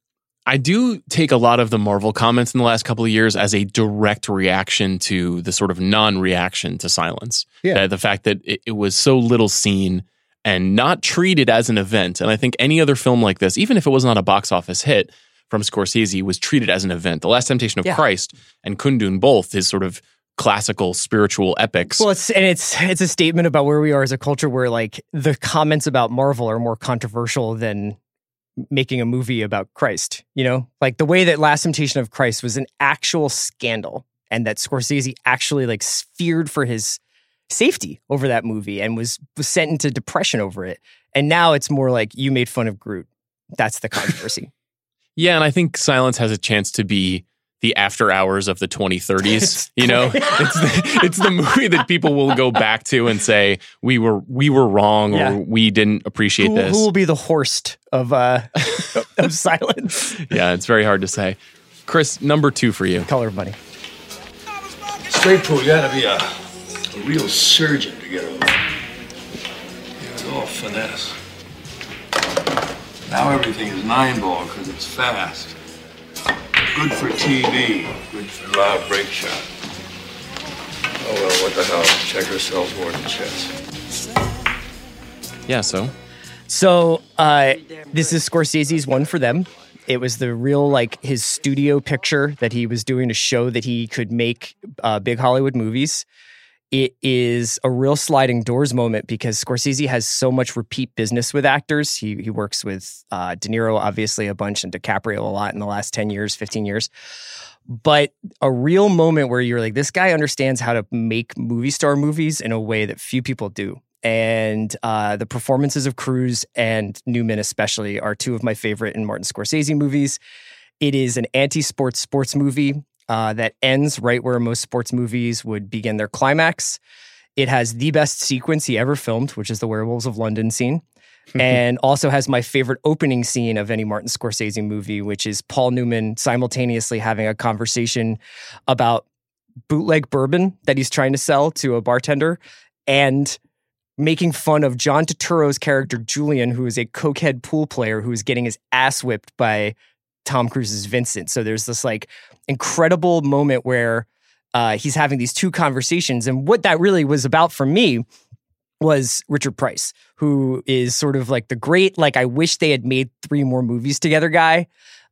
I do take a lot of the Marvel comments in the last couple of years as a direct reaction to the sort of non-reaction to silence. Yeah. Uh, the fact that it, it was so little seen and not treated as an event. And I think any other film like this, even if it was not a box office hit from Scorsese, was treated as an event. The Last Temptation of Yeah. Christ and Kundun, both his sort of classical spiritual epics. Well, it's and it's it's a statement about where we are as a culture where like the comments about Marvel are more controversial than making a movie about Christ, you know? Like the way that Last Temptation of Christ was an actual scandal and that Scorsese actually like feared for his safety over that movie and was, was sent into depression over it. And now it's more like you made fun of Groot. That's the controversy. Yeah, and I think Silence has a chance to be the after hours of the 2030s. you know, it's the, it's the movie that people will go back to and say we were we were wrong Yeah. or we didn't appreciate who, this. who will be the Horst of uh of silence? yeah, it's very hard to say. Chris, number two for you. Color Bunny. Straight pool, you gotta be a, a real surgeon to get over. Yeah, it's all finesse. Now everything is nine ball because it's fast. Good for TV, good for loud break shot. Oh well, what the hell? Check ourselves more than chess. Yeah, so So uh, this is Scorsese's one for them. It was the real like his studio picture that he was doing to show that he could make uh, big Hollywood movies. It is a real sliding doors moment because Scorsese has so much repeat business with actors. He he works with uh, De Niro obviously a bunch and DiCaprio a lot in the last ten years, fifteen years. But a real moment where you're like, this guy understands how to make movie star movies in a way that few people do and uh, the performances of Cruz and Newman, especially, are two of my favorite in Martin Scorsese movies. It is an anti-sports sports movie uh, that ends right where most sports movies would begin their climax. It has the best sequence he ever filmed, which is the Werewolves of London scene. and also has my favorite opening scene of any Martin Scorsese movie, which is Paul Newman simultaneously having a conversation about bootleg bourbon that he's trying to sell to a bartender and making fun of John Turturro's character Julian, who is a cokehead pool player who is getting his ass whipped by Tom Cruise's Vincent. So there's this like incredible moment where uh, he's having these two conversations, and what that really was about for me was Richard Price, who is sort of like the great, like, I wish they had made three more movies together guy.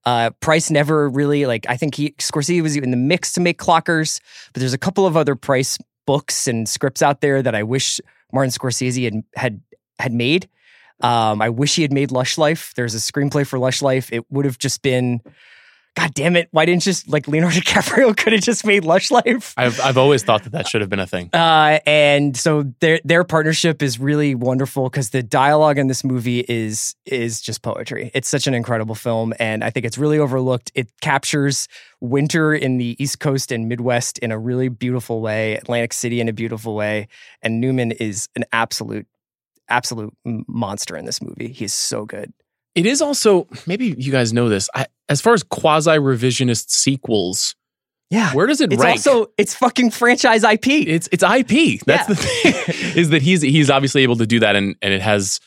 Uh, Price never really, like, I think he, Scorsese was in the mix to make Clockers, but there's a couple of other Price books and scripts out there that I wish Martin Scorsese had, had, had made. Um, I wish he had made Lush Life. There's a screenplay for Lush Life. It would have just been, God damn it. Why didn't just, like, Leonardo DiCaprio could have just made Lush Life? I've I've always thought that that should have been a thing. Uh, and so their their partnership is really wonderful because the dialogue in this movie is is just poetry. It's such an incredible film, and I think it's really overlooked. It captures winter in the East Coast and Midwest in a really beautiful way, Atlantic City in a beautiful way, and Newman is an absolute absolute monster in this movie. He's so good. It is also maybe you guys know this. I, as far as quasi revisionist sequels, yeah, where does it It's rank? also it's fucking franchise IP. It's it's IP. That's the thing. is that he's he's obviously able to do that, and and it has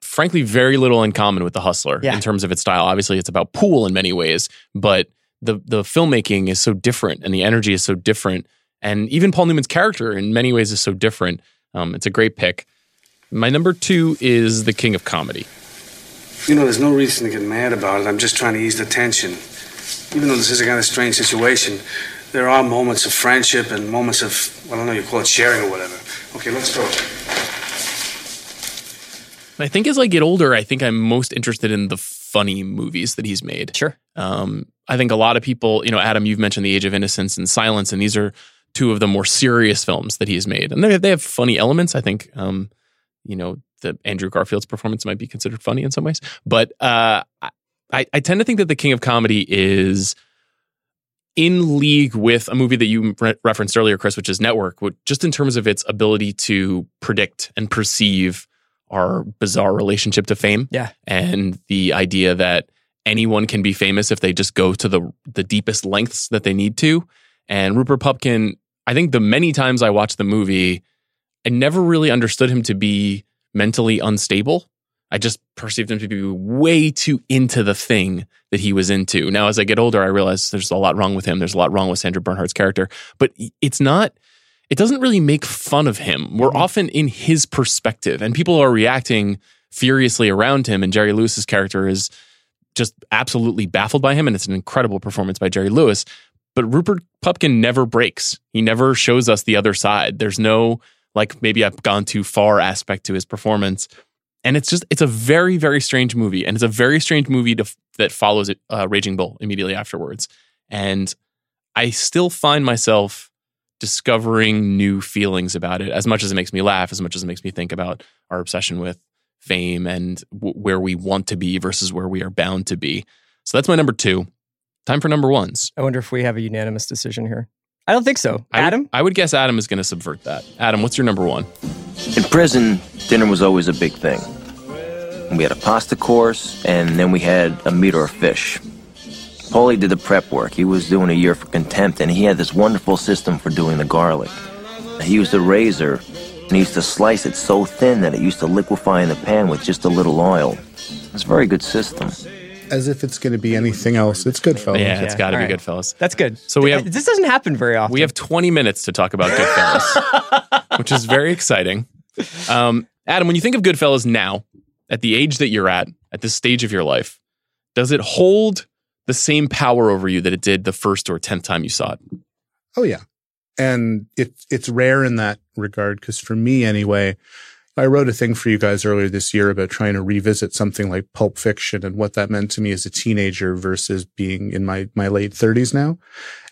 frankly very little in common with the Hustler Yeah. in terms of its style. Obviously, it's about pool in many ways, but the the filmmaking is so different, and the energy is so different, and even Paul Newman's character in many ways is so different. Um, it's a great pick. My number two is The King of Comedy. You know, there's no reason to get mad about it. I'm just trying to ease the tension. Even though this is a kind of strange situation, there are moments of friendship and moments of, well, I don't know, you call it sharing or whatever. Okay, let's go. I think as I get older, I think I'm most interested in the funny movies that he's made. Sure. Um, I think a lot of people, you know, Adam, you've mentioned The Age of Innocence and Silence, and these are two of the more serious films that he's made, and they they have funny elements. I think, um, you know, the Andrew Garfield's performance might be considered funny in some ways, but uh, I, I tend to think that The King of Comedy is in league with a movie that you re- referenced earlier, Chris, which is Network, which, just in terms of its ability to predict and perceive our bizarre relationship to fame. Yeah. And the idea that anyone can be famous if they just go to the the deepest lengths that they need to. And Rupert Pupkin, I think the many times I watched the movie, I never really understood him to be mentally unstable. I just perceived him to be way too into the thing that he was into. Now, as I get older, I realize there's a lot wrong with him. There's a lot wrong with Sandra Bernhard's character, but it's not, it doesn't really make fun of him. We're mm-hmm. often in his perspective, and people are reacting furiously around him. And Jerry Lewis's character is just absolutely baffled by him. And it's an incredible performance by Jerry Lewis. But Rupert Pupkin never breaks. He never shows us the other side. There's no, like, maybe I've gone too far aspect to his performance and it's just it's a very very strange movie and it's a very strange movie to, that follows uh, raging bull immediately afterwards and I still find myself discovering new feelings about it as much as it makes me laugh, as much as it makes me think about our obsession with fame and w- where we want to be versus where we are bound to be. So that's my number two. Time for number ones. I wonder if we have a unanimous decision here. I don't think so. I would- Adam? I would guess Adam is going to subvert that. Adam, what's your number one? In prison, dinner was always a big thing. We had a pasta course, and then we had a meat or a fish. Paulie did the prep work. He was doing a year for contempt, and he had this wonderful system for doing the garlic. He used a razor, and he used to slice it so thin that it used to liquefy in the pan with just a little oil. It's a very good system. As if it's going to be anything else. It's good, fellas. Yeah, it's got to be right. good, fellas. That's good. So we have This doesn't happen very often. we have 20 minutes to talk about Goodfellas, which is very exciting. Um, Adam, when you think of Goodfellas now, at the age that you're at, at this stage of your life, does it hold the same power over you that it did the first or tenth time you saw it? Oh yeah, and it's it's rare in that regard because for me anyway, I wrote a thing for you guys earlier this year about trying to revisit something like Pulp Fiction and what that meant to me as a teenager versus being in my my late thirties now,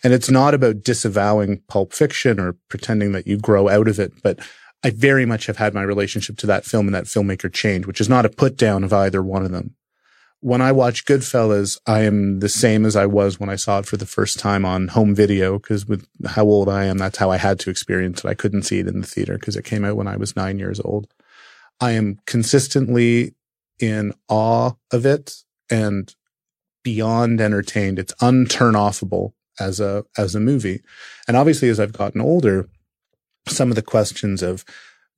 and it's not about disavowing Pulp Fiction or pretending that you grow out of it, but I very much have had my relationship to that film and that filmmaker change, which is not a put down of either one of them when I watch Goodfellas, I am the same as I was when I saw it for the first time on home video. Cause with how old I am, that's how I had to experience it. I couldn't see it in the theater because it came out when I was nine years old. I am consistently in awe of it and beyond entertained. It's unturnoffable as a, as a movie. And obviously, as I've gotten older, some of the questions of,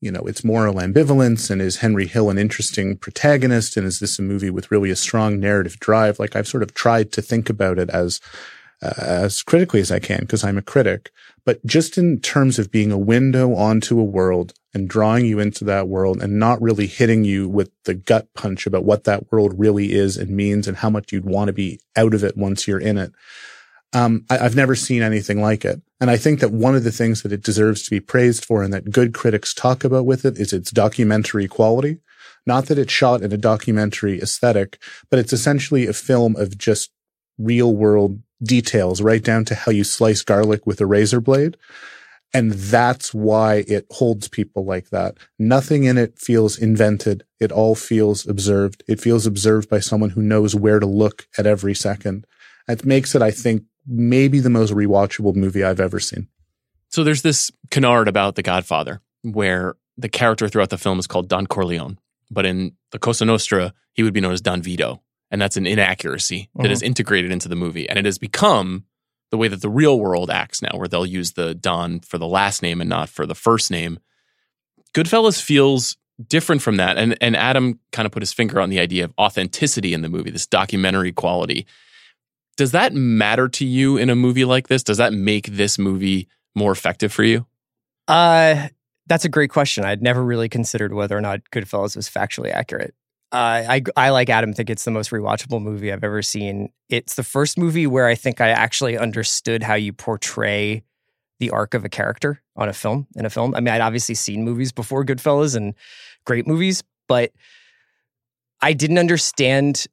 you know, its moral ambivalence and is Henry Hill an interesting protagonist? And is this a movie with really a strong narrative drive? Like I've sort of tried to think about it as, uh, as critically as I can because I'm a critic, but just in terms of being a window onto a world and drawing you into that world and not really hitting you with the gut punch about what that world really is and means and how much you'd want to be out of it once you're in it. Um, I, I've never seen anything like it. And I think that one of the things that it deserves to be praised for and that good critics talk about with it is its documentary quality. Not that it's shot in a documentary aesthetic, but it's essentially a film of just real world details, right down to how you slice garlic with a razor blade. And that's why it holds people like that. Nothing in it feels invented. It all feels observed. It feels observed by someone who knows where to look at every second. It makes it, I think, maybe the most rewatchable movie I've ever seen. So there's this canard about The Godfather where the character throughout the film is called Don Corleone, but in the Cosa Nostra, he would be known as Don Vito. And that's an inaccuracy that uh-huh. is integrated into the movie. And it has become the way that the real world acts now, where they'll use the Don for the last name and not for the first name. Goodfellas feels different from that. And, and Adam kind of put his finger on the idea of authenticity in the movie, this documentary quality. Does that matter to you in a movie like this? Does that make this movie more effective for you? Uh, that's a great question. I'd never really considered whether or not Goodfellas was factually accurate. Uh, I I like Adam. Think it's the most rewatchable movie I've ever seen. It's the first movie where I think I actually understood how you portray the arc of a character on a film in a film. I mean, I'd obviously seen movies before Goodfellas and great movies, but I didn't understand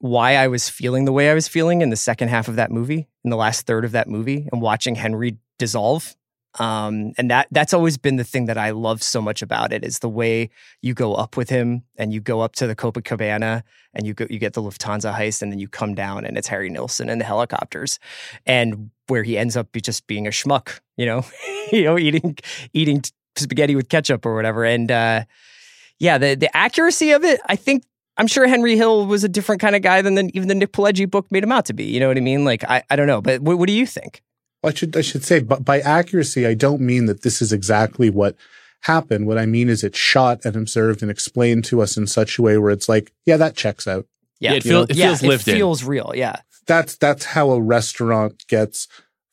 why I was feeling the way I was feeling in the second half of that movie, in the last third of that movie, and watching Henry dissolve. Um, and that that's always been the thing that I love so much about it is the way you go up with him and you go up to the Copacabana and you go you get the Lufthansa heist and then you come down and it's Harry Nilsson and the helicopters and where he ends up just being a schmuck, you know, you know, eating eating spaghetti with ketchup or whatever. And uh, yeah, the the accuracy of it, I think I'm sure Henry Hill was a different kind of guy than the, even the Nick Pileggi book made him out to be. You know what I mean? Like I, I don't know, but what, what do you think? Well, I should I should say, but by accuracy, I don't mean that this is exactly what happened. What I mean is it's shot and observed and explained to us in such a way where it's like, yeah, that checks out. Yeah, it, feel, it yeah, feels lived it in. feels real. Yeah. That's that's how a restaurant gets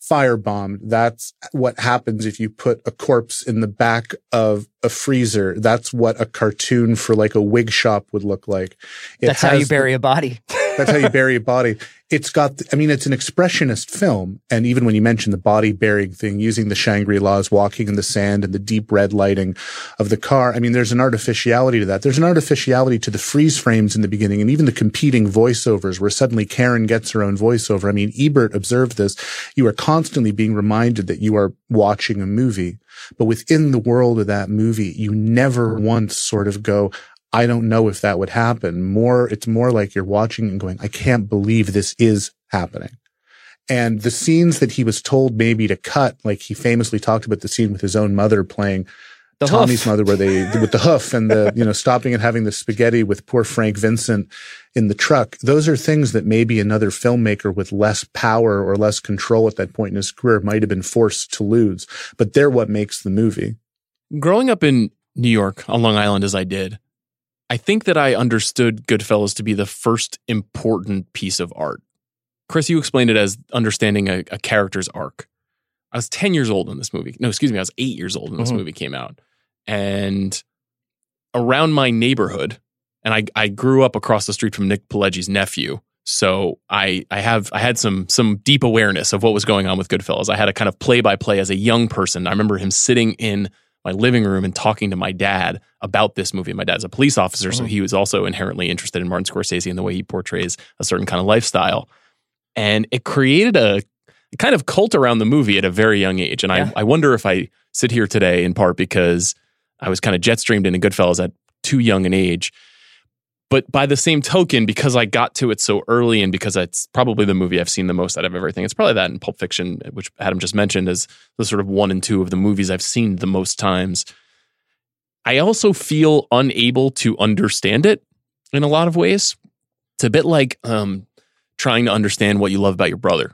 firebombed. That's what happens if you put a corpse in the back of a freezer. That's what a cartoon for like a wig shop would look like. It That's how you bury a body. That's how you bury a body. It's got, I mean, it's an expressionist film. And even when you mention the body burying thing, using the Shangri-Las, walking in the sand and the deep red lighting of the car, I mean, there's an artificiality to that. There's an artificiality to the freeze frames in the beginning and even the competing voiceovers where suddenly Karen gets her own voiceover. I mean, Ebert observed this. You are constantly being reminded that you are watching a movie. But within the world of that movie, you never once sort of go, I don't know if that would happen. More, it's more like you're watching and going, I can't believe this is happening. And the scenes that he was told maybe to cut, like he famously talked about the scene with his own mother playing The Tommy's hoof. mother, where they, with the hoof and the, you know, stopping and having the spaghetti with poor Frank Vincent in the truck. Those are things that maybe another filmmaker with less power or less control at that point in his career might have been forced to lose, but they're what makes the movie. Growing up in New York on Long Island as I did, I think that I understood Goodfellas to be the first important piece of art. Chris, you explained it as understanding a, a character's arc. I was 10 years old when this movie, no, excuse me, I was eight years old when this Mhm. movie came out. And around my neighborhood, and I, I grew up across the street from Nick Pileggi's nephew. So I I have I had some some deep awareness of what was going on with Goodfellas. I had a kind of play by play as a young person. I remember him sitting in my living room and talking to my dad about this movie. My dad's a police officer, so Mhm. he was also inherently interested in Martin Scorsese and the way he portrays a certain kind of lifestyle. And it created a, kind of cult around the movie at a very young age. And Yeah. I, I wonder if I sit here today in part because I was kind of jet streamed into Goodfellas at too young an age. But by the same token, because I got to it so early and because it's probably the movie I've seen the most out of everything, it's probably that in Pulp Fiction, which Adam just mentioned as the sort of one and two of the movies I've seen the most times. I also feel unable to understand it in a lot of ways. It's a bit like um, trying to understand what you love about your brother,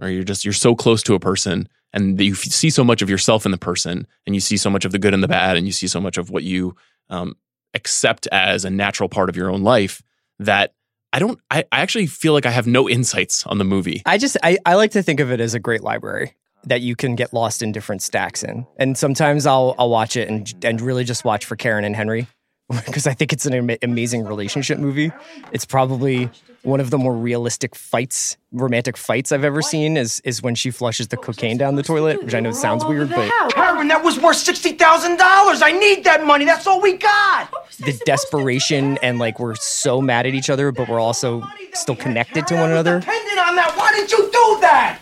or you're just you're so close to a person and you see so much of yourself in the person, and you see so much of the good and the bad, and you see so much of what you um, accept as a natural part of your own life that I don't. I, I actually feel like I have no insights on the movie. I just I, I like to think of it as a great library that you can get lost in different stacks in. And sometimes I'll I'll watch it and and really just watch for Karen and Henry because I think it's an ama- amazing relationship movie. It's probably one of the more realistic fights, romantic fights I've ever seen is is when she flushes the cocaine down the toilet, which I know sounds weird, but Karen, that was worth sixty thousand dollars. I need that money. That's all we got. the desperation and like we're so mad at each other, but we're also still connected to one another. Depending on that, why did you do that?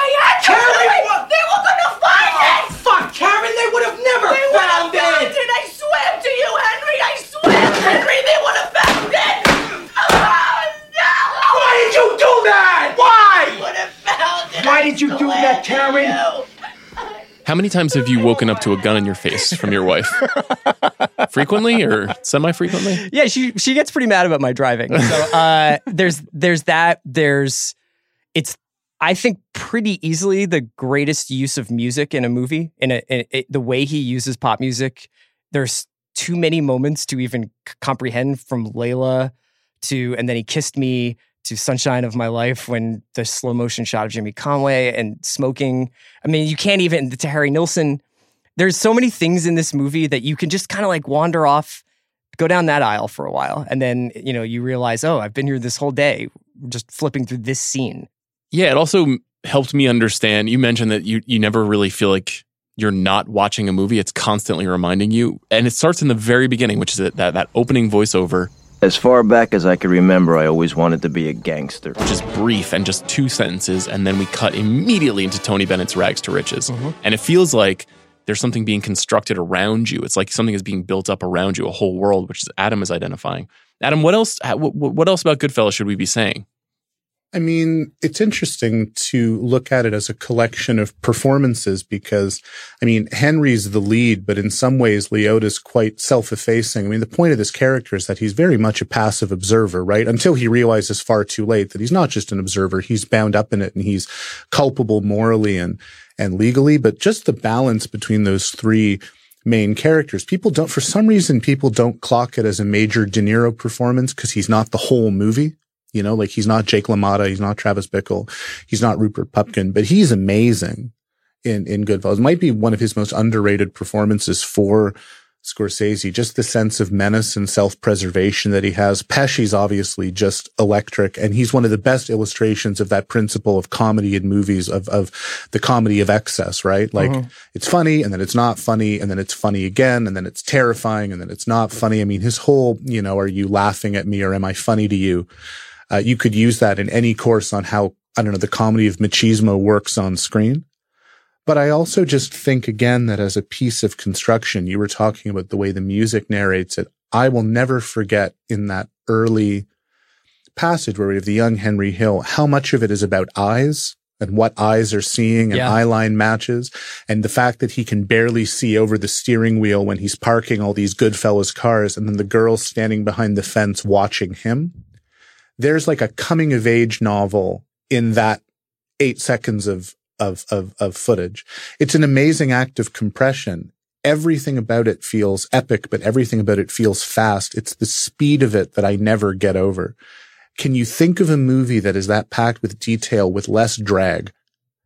I had Karen, do what- They were gonna find it. Fuck, Karen, they would have never They would have found found it. it. I swear to you, Henry. I swear, Henry, they would have found it. Oh, no. Why did you do that? Why? They Would have found it. Why did you do that, Karen? How many times have you woken up to a gun in your face from your wife? Frequently or semi frequently? Yeah, she she gets pretty mad about my driving. So uh, there's there's that. There's it's I think pretty easily the greatest use of music in a movie. In a in the way he uses pop music, there's too many moments to even c- comprehend. From Layla to and then he kissed me to Sunshine of My Life when the slow motion shot of Jimmy Conway and smoking. I mean, you can't even to Harry Nilsson. There's so many things in this movie that you can just kind of like wander off go down that aisle for a while and then you know you realize oh i've been here this whole day just flipping through this scene Yeah, it also helped me understand. You mentioned that you you never really feel like you're not watching a movie. It's constantly reminding you, and it starts in the very beginning, which is that that, that opening voiceover, As far back as I can remember, I always wanted to be a gangster. which is brief and just two sentences, and then we cut immediately into Tony Bennett's rags to riches, mm-hmm. and it feels like there's something being constructed around you. It's like something is being built up around you, a whole world, which is Adam is identifying. Adam, what else? Uh, what, what else about Goodfellas should we be saying? I mean, it's interesting to look at it as a collection of performances because, I mean, Henry's the lead, but in some ways, Liotta's quite self-effacing. I mean, the point of this character is that he's very much a passive observer, right? Until he realizes far too late that he's not just an observer. He's bound up in it and he's culpable morally and, and legally, but just the balance between those three main characters. People don't, for some reason, people don't clock it as a major De Niro performance because he's not the whole movie. You know, like he's not Jake LaMotta, he's not Travis Bickle, he's not Rupert Pupkin, but he's amazing in in Goodfellas. It might be one of his most underrated performances for Scorsese, just the sense of menace and self-preservation that he has. Pesci's obviously just electric, and he's one of the best illustrations of that principle of comedy in movies, of, of the comedy of excess, right? Like, Mhm. it's funny, and then it's not funny, and then it's funny again, and then it's terrifying, and then it's not funny. I mean, his whole, you know, are you laughing at me or am I funny to you? Uh, you could use that in any course on how, I don't know, the comedy of machismo works on screen. But I also just think again that as a piece of construction, you were talking about the way the music narrates it. I will never forget in that early passage where we have the young Henry Hill, how much of it is about eyes and what eyes are seeing and Yeah. eye line matches. And the fact that he can barely see over the steering wheel when he's parking all these good Goodfellas cars and then the girl standing behind the fence watching him. There's like a coming of age novel in that eight seconds of, of, of, of footage. It's an amazing act of compression. Everything about it feels epic, but everything about it feels fast. It's the speed of it that I never get over. Can you think of a movie that is that packed with detail with less drag?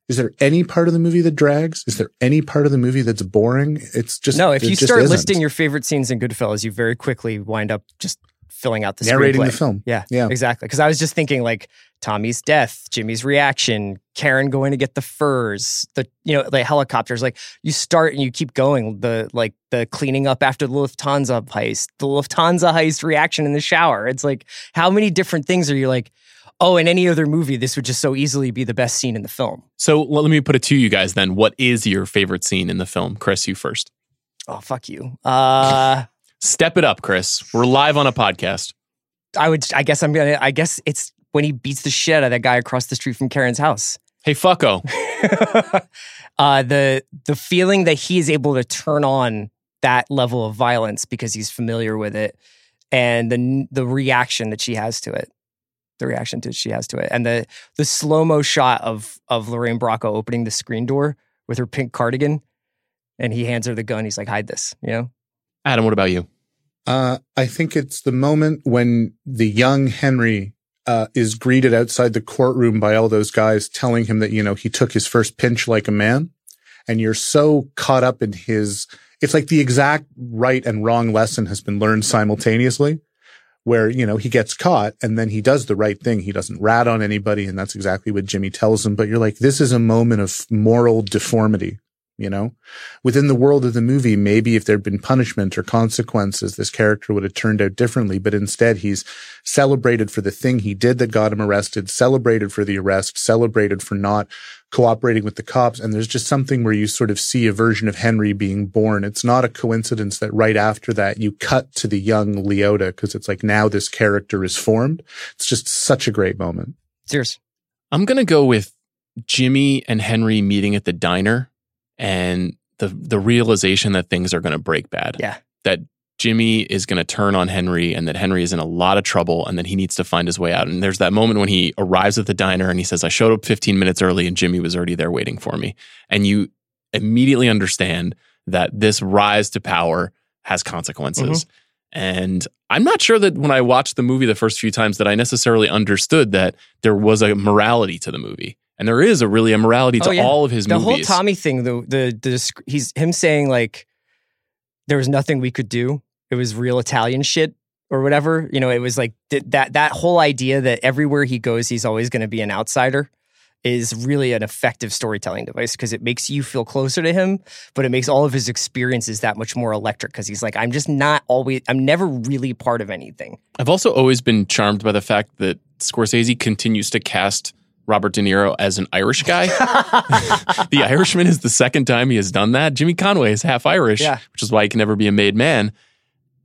Is there any part of the movie that drags? Is there any part of the movie that's boring? It's just no, if you start listing your favorite scenes in Goodfellas, you very quickly wind up just filling out the Narrating screenplay. the film. Yeah, Yeah. exactly. Because I was just thinking like Tommy's death, Jimmy's reaction, Karen going to get the furs, the you know the helicopters. Like you start and you keep going. The like the cleaning up after the Lufthansa heist, the Lufthansa heist reaction in the shower. It's like how many different things are you like? Oh, in any other movie, this would just so easily be the best scene in the film. So let me put it to you guys then. What is your favorite scene in the film? Chris, you first. Oh, fuck you. Uh Step it up, Chris. We're live on a podcast. I would. I guess I'm gonna. I guess it's when he beats the shit out of that guy across the street from Karen's house. Hey, fucko. uh, the the feeling that he is able to turn on that level of violence because he's familiar with it, and the the reaction that she has to it, the reaction that she has to it, and the the slow mo shot of of Lorraine Bracco opening the screen door with her pink cardigan, and he hands her the gun. He's like, "Hide this," you know. Adam, what about you? Uh, I think it's the moment when the young Henry uh, is greeted outside the courtroom by all those guys telling him that, you know, he took his first pinch like a man. And you're so caught up in his, it's like the exact right and wrong lesson has been learned simultaneously where, you know, he gets caught and then he does the right thing. He doesn't rat on anybody. And that's exactly what Jimmy tells him. But you're like, this is a moment of moral deformity. You know, within the world of the movie, maybe if there'd been punishment or consequences, this character would have turned out differently. But instead, he's celebrated for the thing he did that got him arrested, celebrated for the arrest, celebrated for not cooperating with the cops. And there's just something where you sort of see a version of Henry being born. It's not a coincidence that right after that, you cut to the young Liotta because it's like now this character is formed. It's just such a great moment. Cheers. I'm going to go with Jimmy and Henry meeting at the diner and the the realization that things are going to break bad. Yeah. That Jimmy is going to turn on Henry and that Henry is in a lot of trouble and that he needs to find his way out. And there's that moment when he arrives at the diner and he says, I showed up 15 minutes early and Jimmy was already there waiting for me. And you immediately understand that this rise to power has consequences. Mm-hmm. And I'm not sure that when I watched the movie the first few times that I necessarily understood that there was a morality to the movie. And there is a really a morality oh, to Oh, yeah. all of his movies. the movies. whole Tommy thing, the the the he's him saying like there was nothing we could do. It was real Italian shit or whatever. You know, it was like th- that that whole idea that everywhere he goes, he's always going to be an outsider is really an effective storytelling device because it makes you feel closer to him, but it makes all of his experiences that much more electric because he's like, I'm just not always, I'm never really part of anything. I've also always been charmed by the fact that Scorsese continues to cast Robert De Niro as an Irish guy. the Irishman is the second time he has done that. Jimmy Conway is half Irish, Yeah. which is why he can never be a made man.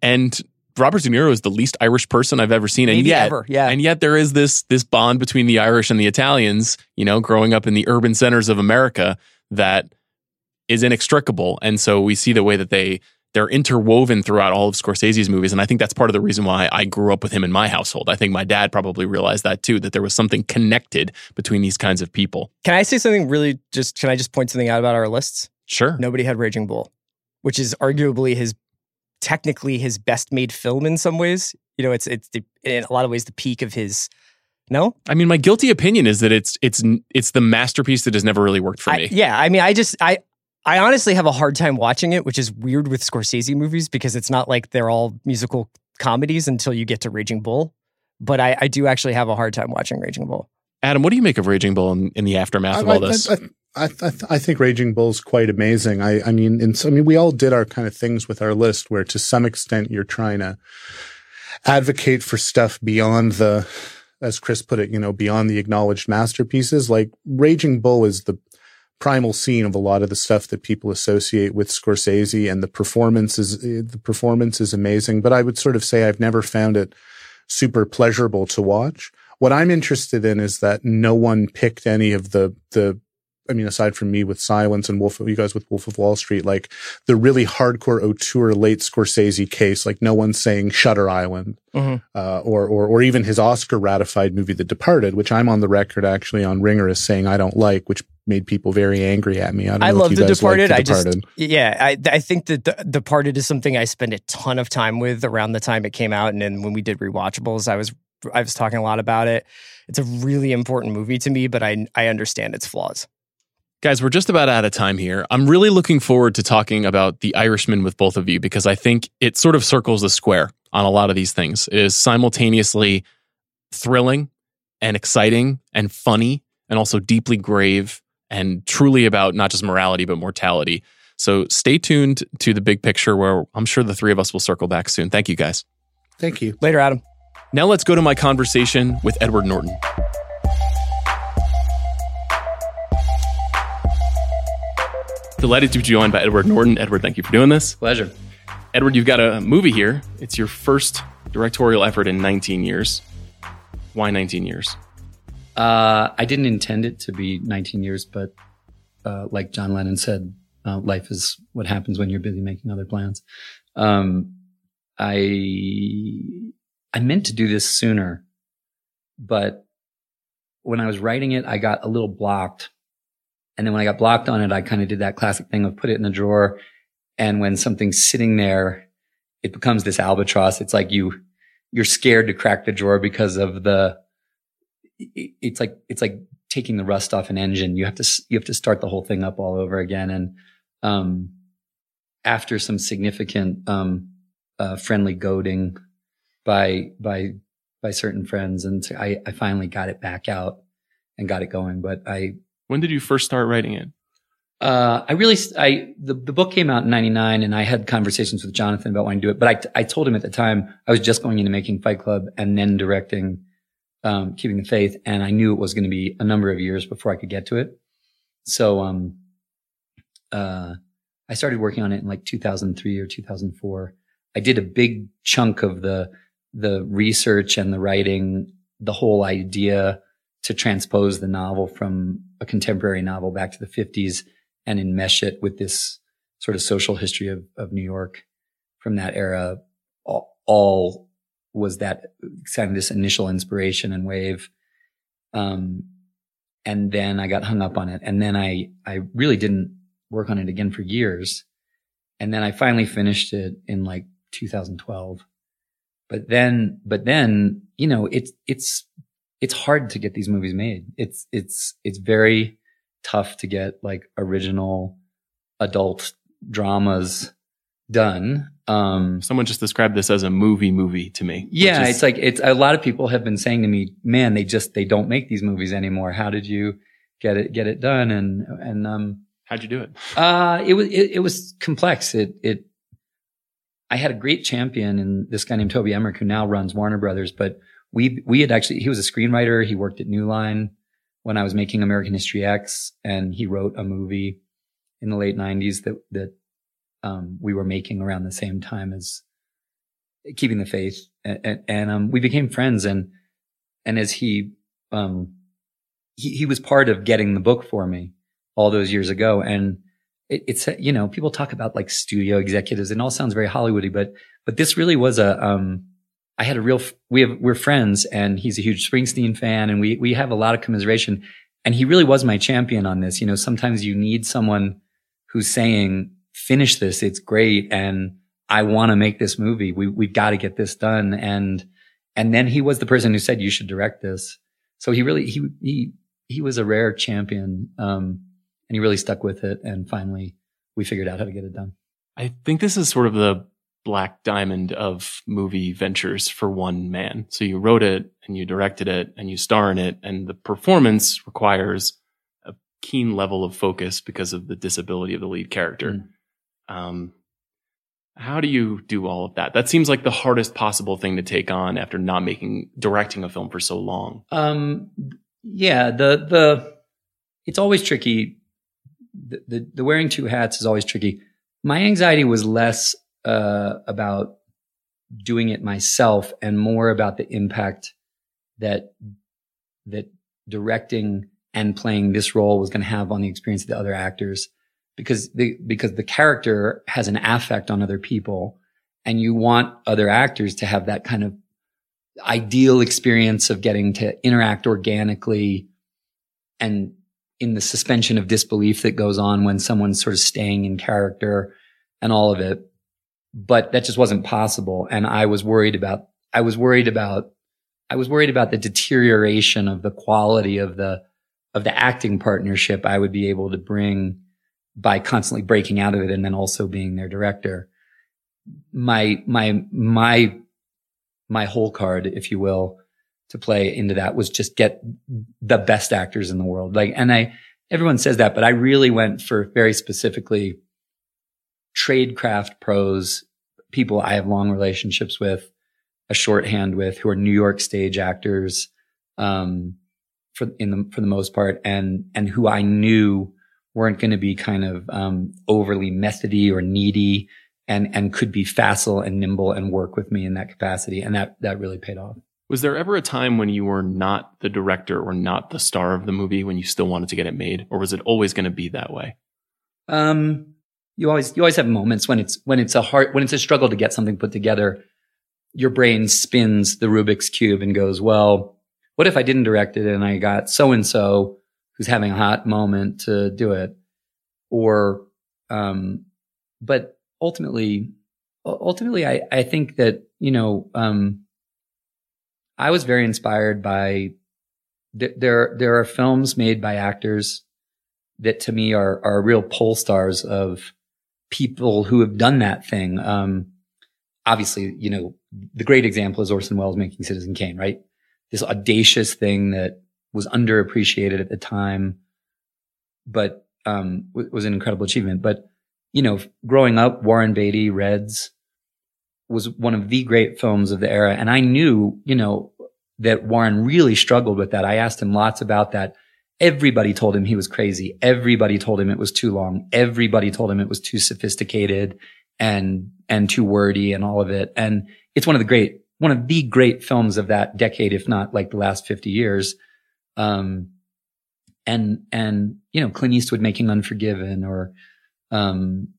And Robert De Niro is the least Irish person I've ever seen, and yet, ever, yeah. and yet there is this this bond between the Irish and the Italians. You know, growing up in the urban centers of America, that is inextricable. And so we see the way that they they're interwoven throughout all of Scorsese's movies. And I think that's part of the reason why I grew up with him in my household. I think my dad probably realized that too, that there was something connected between these kinds of people. Can I say something really just, can I just point something out about our lists? Sure. Nobody had Raging Bull, which is arguably his technically his best made film in some ways. You know, it's it's the, in a lot of ways the peak of his. No, I mean, my guilty opinion is that it's it's it's the masterpiece that has never really worked for me. yeah. I mean, I just I I honestly have a hard time watching it, which is weird with Scorsese movies because it's not like they're all musical comedies until you get to Raging Bull. But I, I do actually have a hard time watching Raging Bull. Adam, what do you make of Raging Bull in, in the aftermath of all this? I, I, I, I think Raging Bull's quite amazing. I, I mean, in, I mean, we all did our kind of things with our list where to some extent you're trying to advocate for stuff beyond the, as Chris put it, you know, beyond the acknowledged masterpieces. Like Raging Bull is the primal scene of a lot of the stuff that people associate with Scorsese and the performance is, the performance is amazing. But I would sort of say I've never found it super pleasurable to watch. What I'm interested in is that no one picked any of the, the, I mean, aside from me with Silence and Wolf, you guys with Wolf of Wall Street, like the really hardcore auteur late Scorsese case, like no one's saying Shutter Island, Mhm. uh, or, or, or even his Oscar ratified movie, The Departed, which I'm on the record actually on Ringer as saying I don't like, which made people very angry at me. I don't I know love The guys like Departed. I just, yeah, I, I think that the Departed is something I spend a ton of time with around the time it came out, and then when we did rewatchables, I was I was talking a lot about it. It's a really important movie to me, but I I understand its flaws. Guys, we're just about out of time here. I'm really looking forward to talking about The Irishman with both of you because I think it sort of circles the square on a lot of these things. It is simultaneously thrilling and exciting and funny and also deeply grave and truly about not just morality but mortality. So stay tuned to the big picture where I'm sure the three of us will circle back soon. Thank you guys. Thank you. Later, Adam. Now let's go to my conversation with Edward Norton. Delighted to be joined by Edward Norton. Edward, thank you for doing this. Pleasure. Edward, you've got a movie here. It's your first directorial effort in 19 years. Why 19 years? Uh, I didn't intend it to be 19 years, but uh, like John Lennon said, uh, life is what happens when you're busy making other plans. Um, I I meant to do this sooner, but when I was writing it, I got a little blocked. And then when I got blocked on it, I kind of did that classic thing of put it in the drawer. And when something's sitting there, it becomes this albatross. It's like you, you're scared to crack the drawer because of the, it's like, it's like taking the rust off an engine. You have to, you have to start the whole thing up all over again. And, um, after some significant, um, uh, friendly goading by, by, by certain friends. And I, I finally got it back out and got it going. But I, When did you first start writing it? uh, I really, I, the, the book came out in 99 and I had conversations with Jonathan about wanting to do it, but I, I told him at the time I was just going into making Fight Club and then directing, um, Keeping the Faith. And I knew it was going to be a number of years before I could get to it. So, um, uh, I started working on it in like 2003 or 2004. I did a big chunk of the, the research and the writing, the whole idea to transpose the novel from a contemporary novel back to the 50s and enmesh it with this sort of social history of, of New York from that era. All, all was that kind of this initial inspiration and wave. Um, and then I got hung up on it. And then I, I really didn't work on it again for years. And then I finally finished it in like 2012. But then, but then, you know, it's, it's, it's hard to get these movies made. It's, it's, it's very tough to get like original adult dramas done. Um, Someone just described this as a movie movie to me. yeah, is- it's like it's a lot of people have been saying to me, "Man, they just they don't make these movies anymore. How did you get it get it done?" And and um, how'd you do it? Uh, it was it, it was complex. It it I had a great champion in this guy named Toby Emmerich who now runs Warner Brothers, but we we had actually he was a screenwriter. He worked at New Line when I was making American History X, and he wrote a movie in the late '90s that that um, we were making around the same time as Keeping the Faith, and, and, and um, we became friends. And and as he um, he he was part of getting the book for me all those years ago, and it, it's you know people talk about like studio executives, and all sounds very Hollywoody, but but this really was a um, I had a real we have we're friends, and he's a huge Springsteen fan, and we we have a lot of commiseration, and he really was my champion on this. You know, sometimes you need someone who's saying finish this, it's great, and I want to make this movie. We we've got to get this done, and and then he was the person who said you should direct this. So he really he he he was a rare champion, um, and he really stuck with it, and finally we figured out how to get it done. I think this is sort of the black diamond of movie ventures for one man. So you wrote it and you directed it and you star in it, and the performance requires a keen level of focus because of the disability of the lead character. Um, how do you do all of that? That seems like the hardest possible thing to take on after not making directing a film for so long. Um, yeah, the the it's always tricky. The, the the wearing two hats is always tricky. My anxiety was less uh, about doing it myself and more about the impact that that directing and playing this role was going to have on the experience of the other actors. Because the because the character has an affect on other people and you want other actors to have that kind of ideal experience of getting to interact organically and in the suspension of disbelief that goes on when someone's sort of staying in character and all of it but that just wasn't possible. And i was worried about i was worried about i was worried about the deterioration of the quality of the of the acting partnership i would be able to bring by constantly breaking out of it and then also being their director. My my my my whole card if you will to play into that was just get the best actors in the world. Like and i everyone says that but i really went for very specifically tradecraft pros, people I have long relationships with, a shorthand with, who are New York stage actors, um, for in the for the most part, and and who I knew weren't going to be kind of um, overly methody or needy, and and could be facile and nimble and work with me in that capacity, and that that really paid off. Was there ever a time when you were not the director or not the star of the movie when you still wanted to get it made, or was it always going to be that way? Um, you always you always have moments when it's when it's a hard when it's a struggle to get something put together. Your brain spins the Rubik's cube and goes, "Well, what if I didn't direct it and I got so and so who's having a hot moment to do it?" Or, um, but ultimately, ultimately, I I think that you know, um, I was very inspired by th- there. There are films made by actors that to me are are real pole stars of people who have done that thing. Um, obviously, you know, the great example is Orson Welles making Citizen Kane, right? This audacious thing that was underappreciated at the time, but um, was an incredible achievement. But you know, growing up, Warren Beatty, Reds was one of the great films of the era, and I knew, you know, that Warren really struggled with that. I asked him lots about that. Everybody told him he was crazy. Everybody told him it was too long. Everybody told him it was too sophisticated and, and too wordy and all of it. And it's one of the great, one of the great films of that decade, if not like the last 50 years. Um, and, and, you know, Clint Eastwood making Unforgiven or, um,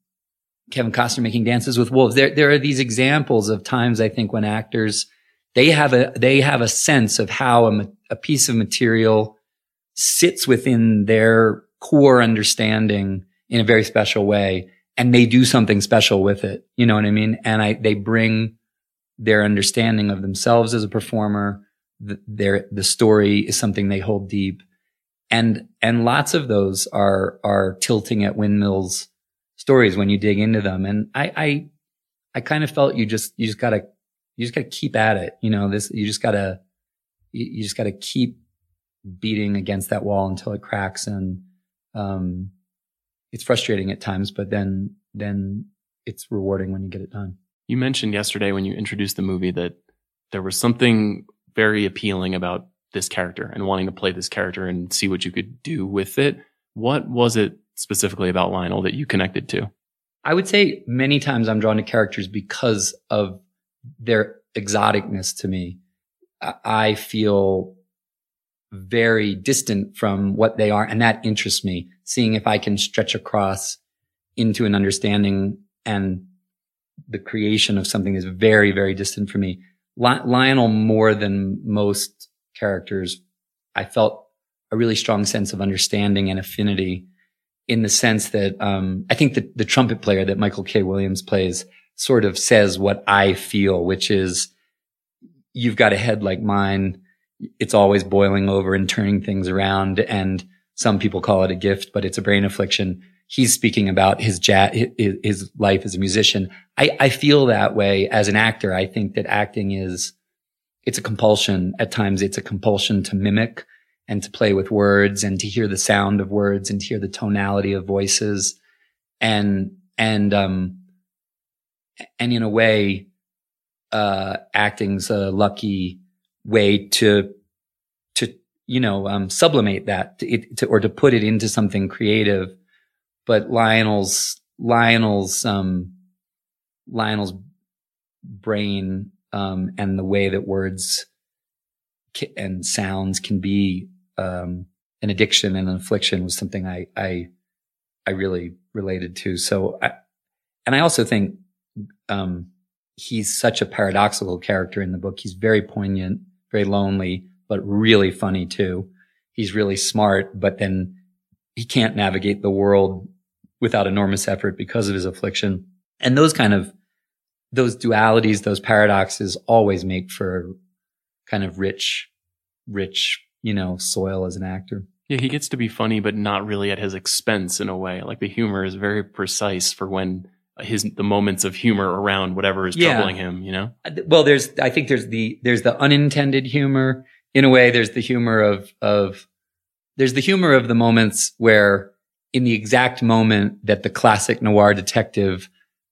Kevin Costner making Dances with Wolves. There, there are these examples of times I think when actors, they have a, they have a sense of how a, a piece of material sits within their core understanding in a very special way and they do something special with it. You know what I mean? And I, they bring their understanding of themselves as a performer. The, their, the story is something they hold deep. And, and lots of those are, are tilting at windmills stories when you dig into them. And I, I, I kind of felt you just, you just gotta, you just gotta keep at it. You know, this, you just gotta, you, you just gotta keep beating against that wall until it cracks and um, it's frustrating at times but then then it's rewarding when you get it done You mentioned yesterday when you introduced the movie that there was something very appealing about this character and wanting to play this character and see what you could do with it. What was it specifically about Lionel that you connected to? i would say many times i'm drawn to characters because of their exoticness to me I- i feel very distant from what they are. And that interests me, seeing if I can stretch across into an understanding and the creation of something that's very, very distant from me. Li- Lionel, more than most characters, I felt a really strong sense of understanding and affinity in the sense that um, I think that the trumpet player that Michael K. Williams plays sort of says what I feel, which is you've got a head like mine it's always boiling over and turning things around. And some people call it a gift, but it's a brain affliction. he's speaking about his jazz, his, his life as a musician. I, I feel that way as an actor. I think that acting is, it's a compulsion. At times it's a compulsion to mimic and to play with words and to hear the sound of words and to hear the tonality of voices. And, and, um, and in a way, uh, acting's a lucky way to, to, you know, um, sublimate that to, it, to, or to put it into something creative. But Lionel's, Lionel's, um, Lionel's brain, um, and the way that words ca- and sounds can be, um, an addiction and an affliction was something I, I, I really related to. So I, and I also think, um, he's such a paradoxical character in the book. He's very poignant, very lonely, but really funny too. He's really smart, but then he can't navigate the world without enormous effort because of his affliction. And those kind of, those dualities, those paradoxes always make for kind of rich, rich, you know, soil as an actor. Yeah, he gets to be funny, but not really at his expense in a way. Like the humor is very precise for when his the moments of humor around whatever is Yeah. troubling him. You know, well there's i think there's the there's the unintended humor in a way there's the humor of of there's the humor of the moments where in the exact moment that the classic noir detective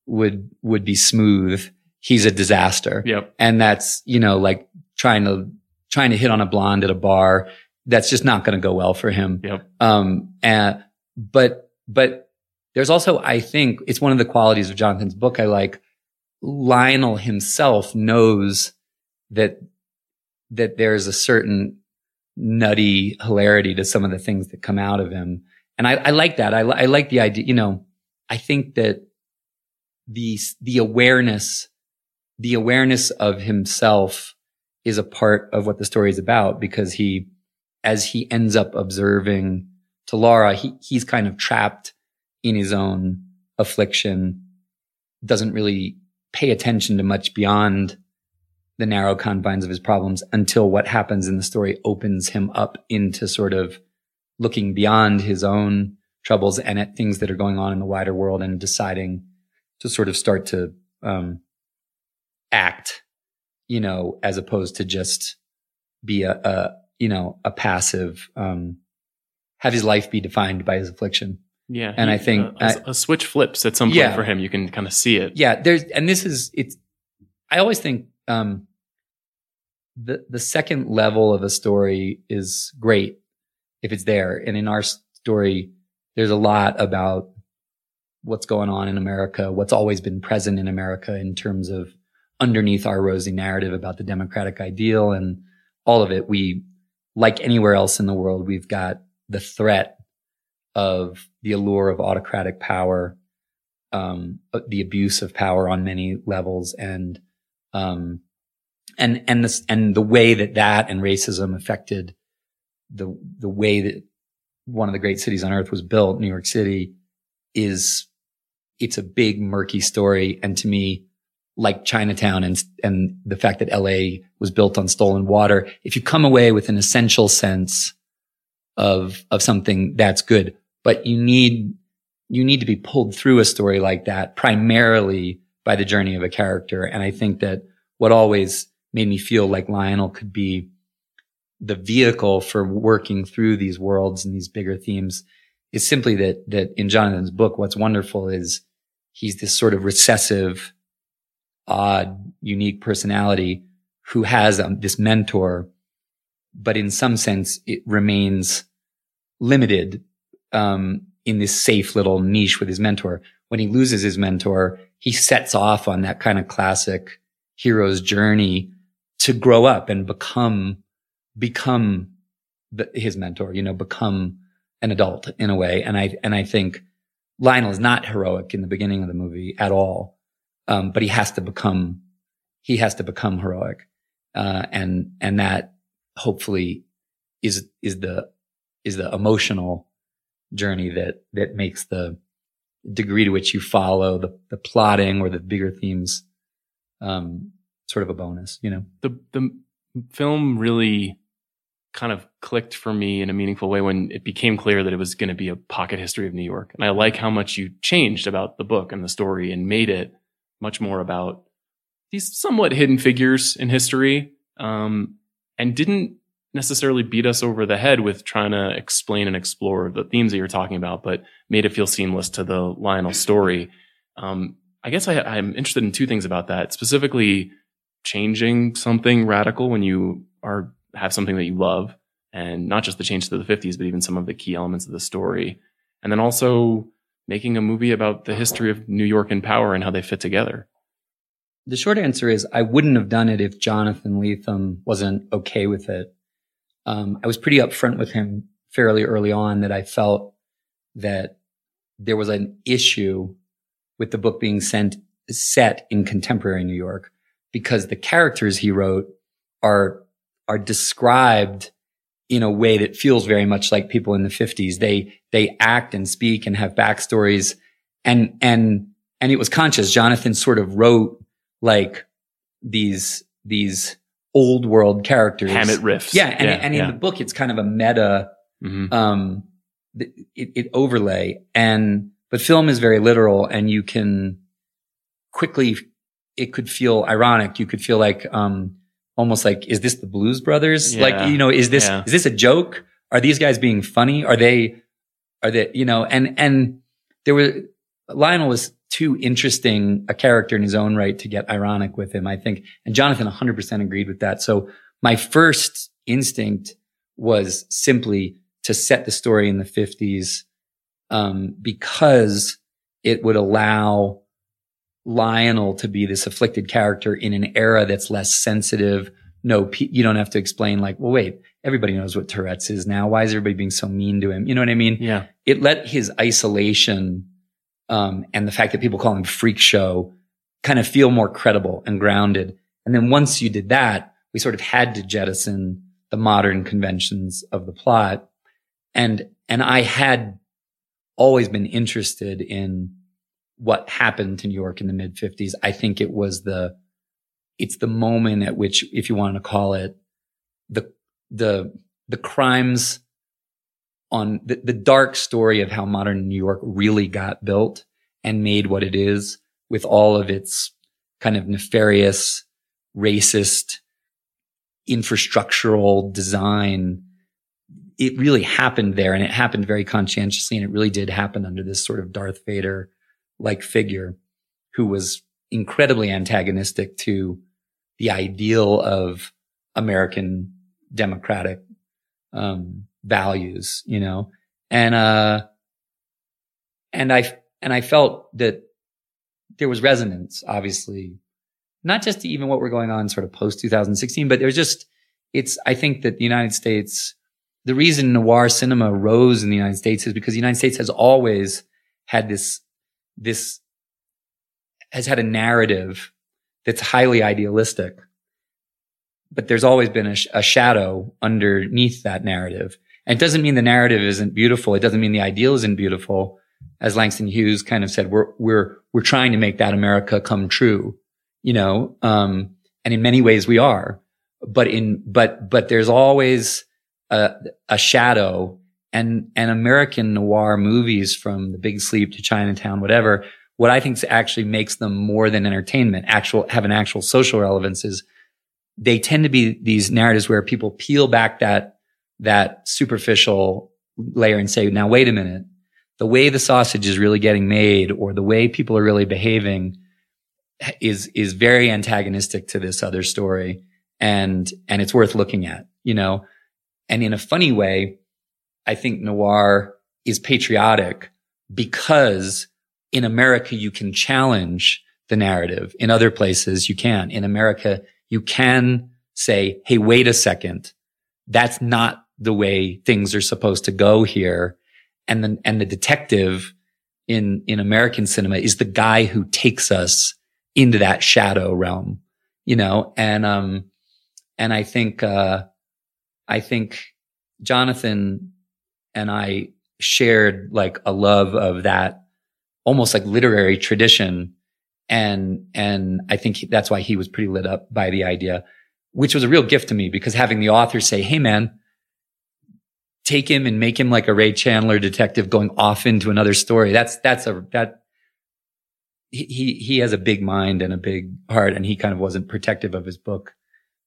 would would be smooth he's a disaster Yep. and that's you know like trying to trying to hit on a blonde at a bar that's just not going to go well for him Yep. um and but but there's also i think it's one of the qualities of jonathan's book i like Lionel himself knows that that there's a certain nutty hilarity to some of the things that come out of him, and I, I like that. I, I like the idea. You know, I think that the the awareness, the awareness of himself, is a part of what the story is about because he, as he ends up observing to Laura, he he's kind of trapped in his own affliction, doesn't really pay attention to much beyond the narrow confines of his problems until what happens in the story opens him up into sort of looking beyond his own troubles and at things that are going on in the wider world and deciding to sort of start to um, act, you know, as opposed to just be a, a you know a passive, um, have his life be defined by his affliction. Yeah. and he- I think a, a- a switch flips at some point Yeah. for him. You can kind of see it. yeah there's and this is it's i always think um the the second level of a story is great if it's there and in our story there's a lot about what's going on in america what's always been present in america in terms of underneath our rosy narrative about the democratic ideal and all of it we like anywhere else in the world we've got the threat of the allure of autocratic power um, the abuse of power on many levels and um, and and this and the way that that and racism affected the the way that one of the great cities on earth was built, New York City, is it's a big murky story, and to me, like Chinatown and and the fact that L.A. was built on stolen water, if you come away with an essential sense of of something that's good, but you need you need to be pulled through a story like that primarily by the journey of a character. And I think that what always made me feel like Lionel could be the vehicle for working through these worlds and these bigger themes is simply that, that in Jonathan's book, what's wonderful is he's this sort of recessive, odd, unique personality who has um, this mentor, but in some sense it remains limited um, in this safe little niche with his mentor. When he loses his mentor, he sets off on that kind of classic hero's journey to grow up and become become the, his mentor. You know, become an adult in a way. And I and I think Lionel is not heroic in the beginning of the movie at all, um, but he has to become he has to become heroic, uh, and and that hopefully is is the is the emotional journey that that makes the degree to which you follow the the plotting or the bigger themes um sort of a bonus you know the the film really kind of clicked for me in a meaningful way when it became clear that it was going to be a pocket history of New York. And I like how much you changed about the book and the story and made it much more about these somewhat hidden figures in history um, and didn't necessarily beat us over the head with trying to explain and explore the themes that you're talking about, but made it feel seamless to the Lionel story. Um, I guess I, I'm interested in two things about that, specifically changing something radical when you are have something that you love, and not just the change to the 50s, but even some of the key elements of the story, and then also making a movie about the history of New York and power and how they fit together. The short answer is I wouldn't have done it if Jonathan Lethem wasn't okay with it. Um, I was pretty upfront with him fairly early on that I felt that there was an issue with the book being sent set in contemporary New York because the characters he wrote are are described in a way that feels very much like people in the 50s. They they act and speak and have backstories and and and it was conscious. Jonathan sort of wrote like these these old world characters. Hammett riffs. Yeah, and, Yeah, and in yeah. the book it's kind of a meta um it, it overlay and but film is very literal and you can quickly it could feel ironic you could feel like um almost like is this the blues brothers Yeah. like you know is this is this a joke are these guys being funny are they are they you know and and there were lionel was too interesting a character in his own right to get ironic with him i think and jonathan 100% agreed with that so my first instinct was simply to set the story in the 50s um, because it would allow Lionel to be this afflicted character in an era that's less sensitive. No, you don't have to explain like, well, wait, everybody knows what Tourette's is now. Why is everybody being so mean to him? You know what I mean? Yeah. It let his isolation, um, and the fact that people call him freak show kind of feel more credible and grounded. And then once you did that, we sort of had to jettison the modern conventions of the plot. And, and I had always been interested in what happened to New York in the mid 50s. I think it was the, it's the moment at which, if you want to call it, the, the, the crimes on the, the dark story of how modern New York really got built and made what it is with all of its kind of nefarious, racist, infrastructural design. It really happened there and it happened very conscientiously. And it really did happen under this sort of Darth Vader like figure who was incredibly antagonistic to the ideal of American democratic um, values, you know, and uh, and I and I felt that there was resonance, obviously, not just to even what we're going on sort of post 2016, but there's just it's. I think that the United States, the reason noir cinema rose in the United States is because the United States has always had this this has had a narrative that's highly idealistic but there's always been a, sh- a shadow underneath that narrative. It doesn't mean the narrative isn't beautiful. It doesn't mean the ideal isn't beautiful. As Langston Hughes kind of said, we're, we're, we're trying to make that America come true, you know? Um, and in many ways we are, but in, but, but there's always a, a shadow and, and American noir movies from The Big Sleep to Chinatown, whatever. What I think actually makes them more than entertainment, actual, have an actual social relevance is they tend to be these narratives where people peel back that that superficial layer and say, now wait a minute, the way the sausage is really getting made or the way people are really behaving is is very antagonistic to this other story and and it's worth looking at, you know. And in a funny way, I think noir is patriotic because in America you can challenge the narrative. In other places you can. In America you can say, Hey, wait a second. That's not the way things are supposed to go here. And then, and the detective in, in American cinema is the guy who takes us into that shadow realm, you know, and, um, and I think, uh, I think Jonathan and I shared like a love of that almost like literary tradition and and I think he- that's why he was pretty lit up by the idea, which was a real gift to me because having the author say, "Hey, man, take him and make him like a Ray Chandler detective going off into another story. That's, that's a, that, he, he, he has a big mind and a big heart and he kind of wasn't protective of his book.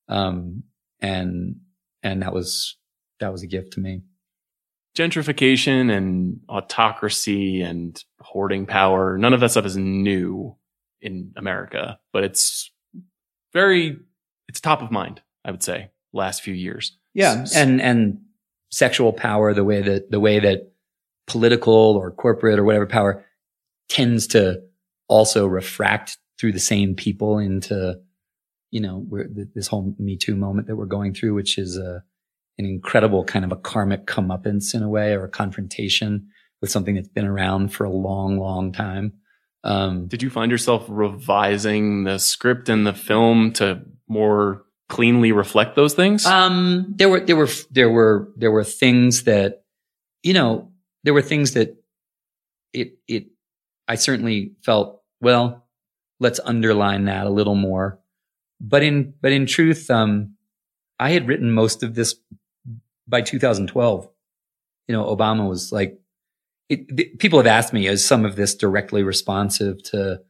Um, and, and that was, that was a gift to me. Gentrification and autocracy and hoarding power, none of that stuff is new in America, but it's very, it's top of mind, I would say, last few years. Yeah. And, and sexual power, the way that, the way that political or corporate or whatever power tends to also refract through the same people into, you know, this whole Me Too moment that we're going through, which is a, an incredible kind of a karmic comeuppance in a way or a confrontation with something that's been around for a long, long time. Um, Did you find yourself revising the script and the film to more cleanly reflect those things? Um, there were, there were, there were, there were things that, you know, there were things that it, it, I certainly felt, well, let's underline that a little more. But in, but in truth, um, I had written most of this by 2012. You know, Obama was like, it, people have asked me, is some of this directly responsive to,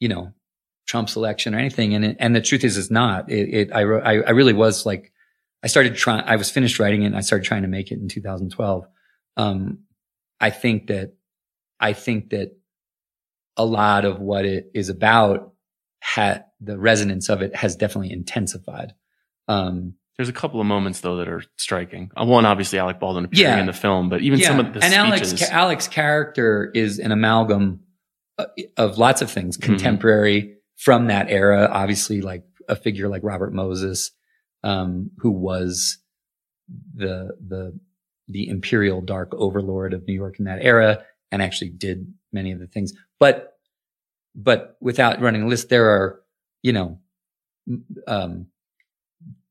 you know, Trump's election or anything? And it, and the truth is, it's not. It, it I, I, I really was like, I started trying. I was finished writing it, and I started trying to make it in 2012. Um, I think that, I think that a lot of what it is about had the resonance of it has definitely intensified. Um, there's a couple of moments though that are striking. Uh, One, obviously, Alec Baldwin appearing Yeah. in the film, but even some of the and speeches. Alec, Alec's character is an amalgam uh, of lots of things, Mm-hmm. From that era. Obviously, like a figure like Robert Moses, um, who was the the the imperial dark overlord of New York in that era, and actually did many of the things. But but without running a list, there are you know um,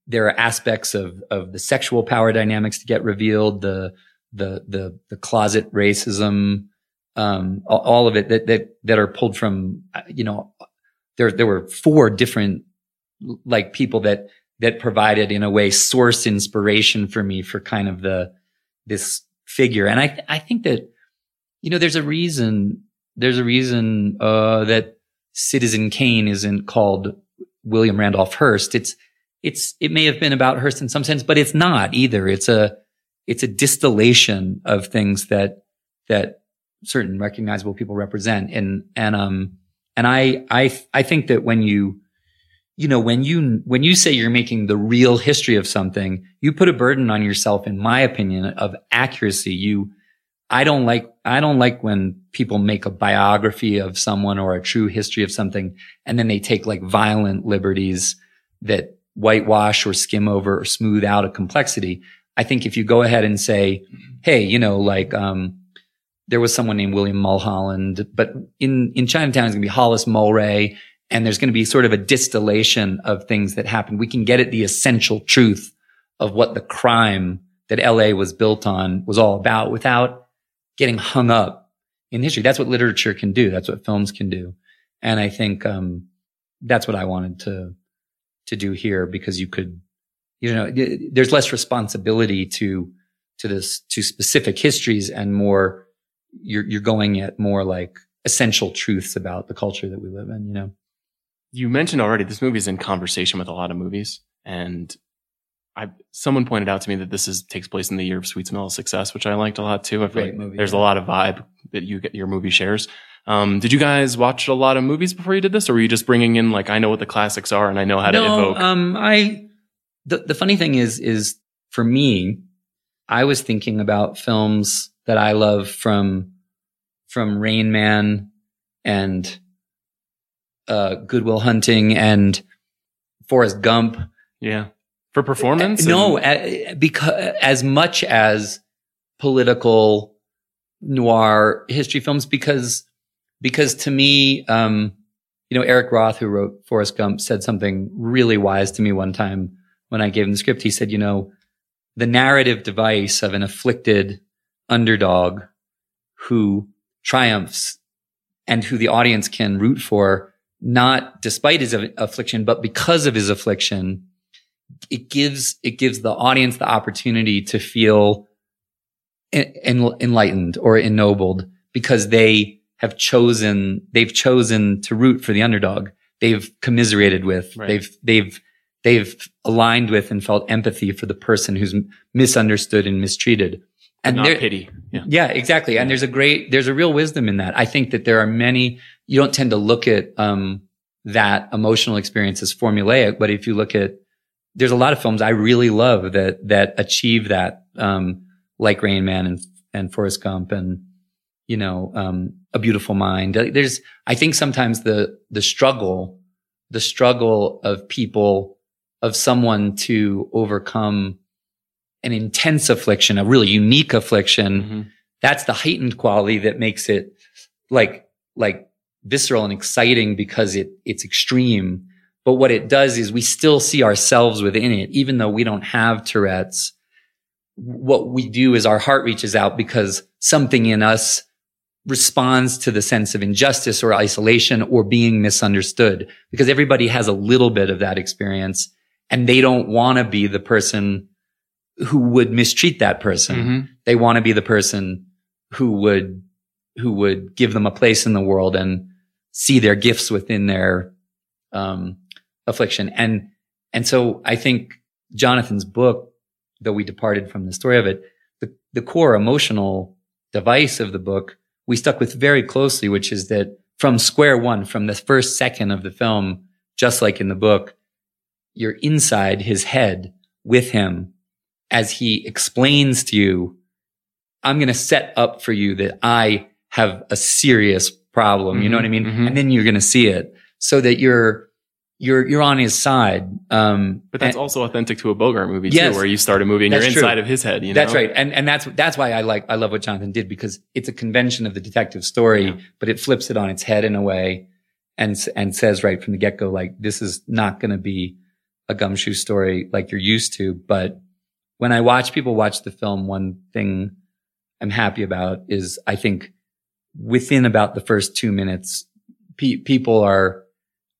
there are aspects of of the sexual power dynamics to get revealed, the the the the closet racism, um, all of it that that that are pulled from uh, you know there there were four different like people that that provided in a way source inspiration for me for kind of the this figure, and I I think that you know there's a reason there's a reason uh, that Citizen Kane isn't called William Randolph Hearst. It's it's it may have been about Hearst in some sense, but it's not either. It's a it's a distillation of things that that certain recognizable people represent, and and um and I I I think that when you you know when you when you say you're making the real history of something, you put a burden on yourself, in my opinion, of accuracy. You I don't like I don't like when people make a biography of someone or a true history of something and then they take like violent liberties that whitewash or skim over or smooth out a complexity. I think if you go ahead and say, hey, you know, like um there was someone named William Mulholland, but in in Chinatown is going to be Hollis Mulwray and there's going to be sort of a distillation of things that happened. We can get at the essential truth of what the crime that LA was built on was all about without getting hung up in history. That's what literature can do. That's what films can do. And I think, um, that's what I wanted to, to do here because you could, you know, there's less responsibility to, to this, to specific histories and more, you're, you're going at more like essential truths about the culture that we live in, you know? you mentioned already this movie is in conversation with a lot of movies and I someone pointed out to me that this is takes place in the year of Sweet Smell of Success, which I liked a lot too. I feel Great like movie, there's yeah. a lot of vibe that you get your movie shares. Um, did you guys watch a lot of movies before you did this, or were you just bringing in like I know what the classics are and I know how to evoke? Um, I the the funny thing is is for me, I was thinking about films that I love from from Rain Man and uh, Good Will Hunting and Forrest Gump. yeah, for performance. No, and- because as much as political noir history films, because because to me, um, you know, Eric Roth, who wrote Forrest Gump, said something really wise to me one time when I gave him the script. He said, you know, the narrative device of an afflicted underdog who triumphs and who the audience can root for, not despite his affliction, but because of his affliction, it gives, it gives the audience the opportunity to feel en- en- enlightened or ennobled because they have chosen they've chosen to root for the underdog. They've commiserated with. Right. They've they've they've aligned with and felt empathy for the person who's misunderstood and mistreated. And not there- pity. Yeah. yeah, exactly. And there's a great, there's a real wisdom in that. I think that there are many, you don't tend to look at, um, that emotional experience as formulaic, but if you look at, there's a lot of films I really love that, that achieve that, um, like Rain Man and, and Forrest Gump and, you know, um, A Beautiful Mind. There's, I think sometimes the, the struggle, the struggle of people, of someone to overcome an intense affliction, a really unique affliction, mm-hmm. that's the heightened quality that makes it like, like visceral and exciting because it, it's extreme. But what it does is we still see ourselves within it, even though we don't have Tourette's. What we do is our heart reaches out because something in us responds to the sense of injustice or isolation or being misunderstood because everybody has a little bit of that experience and they don't want to be the person who would mistreat that person. Mhm. They want to be the person who would, who would give them a place in the world and see their gifts within their, um, affliction. And, and so I think Jonathan's book, though we departed from the story of it, the, the core emotional device of the book, we stuck with very closely, which is that from square one, from the first second of the film, just like in the book, you're inside his head with him as he explains to you, I'm going to set up for you that I have a serious problem. You know what I mean? And then you're going to see it so that you're, you're, you're on his side. Um, But that's and- also authentic to a Bogart movie Yes. too, where you start a movie and you're That's true. inside of his head. You know? That's right. And, and that's, that's why I like, I love what Jonathan did because it's a convention of the detective story, but it flips it on its head in a way and, and says right from the get go, like, this is not going to be a gumshoe story like you're used to. But when I watch people watch the film, one thing I'm happy about is I think within about the first two minutes, pe- people are,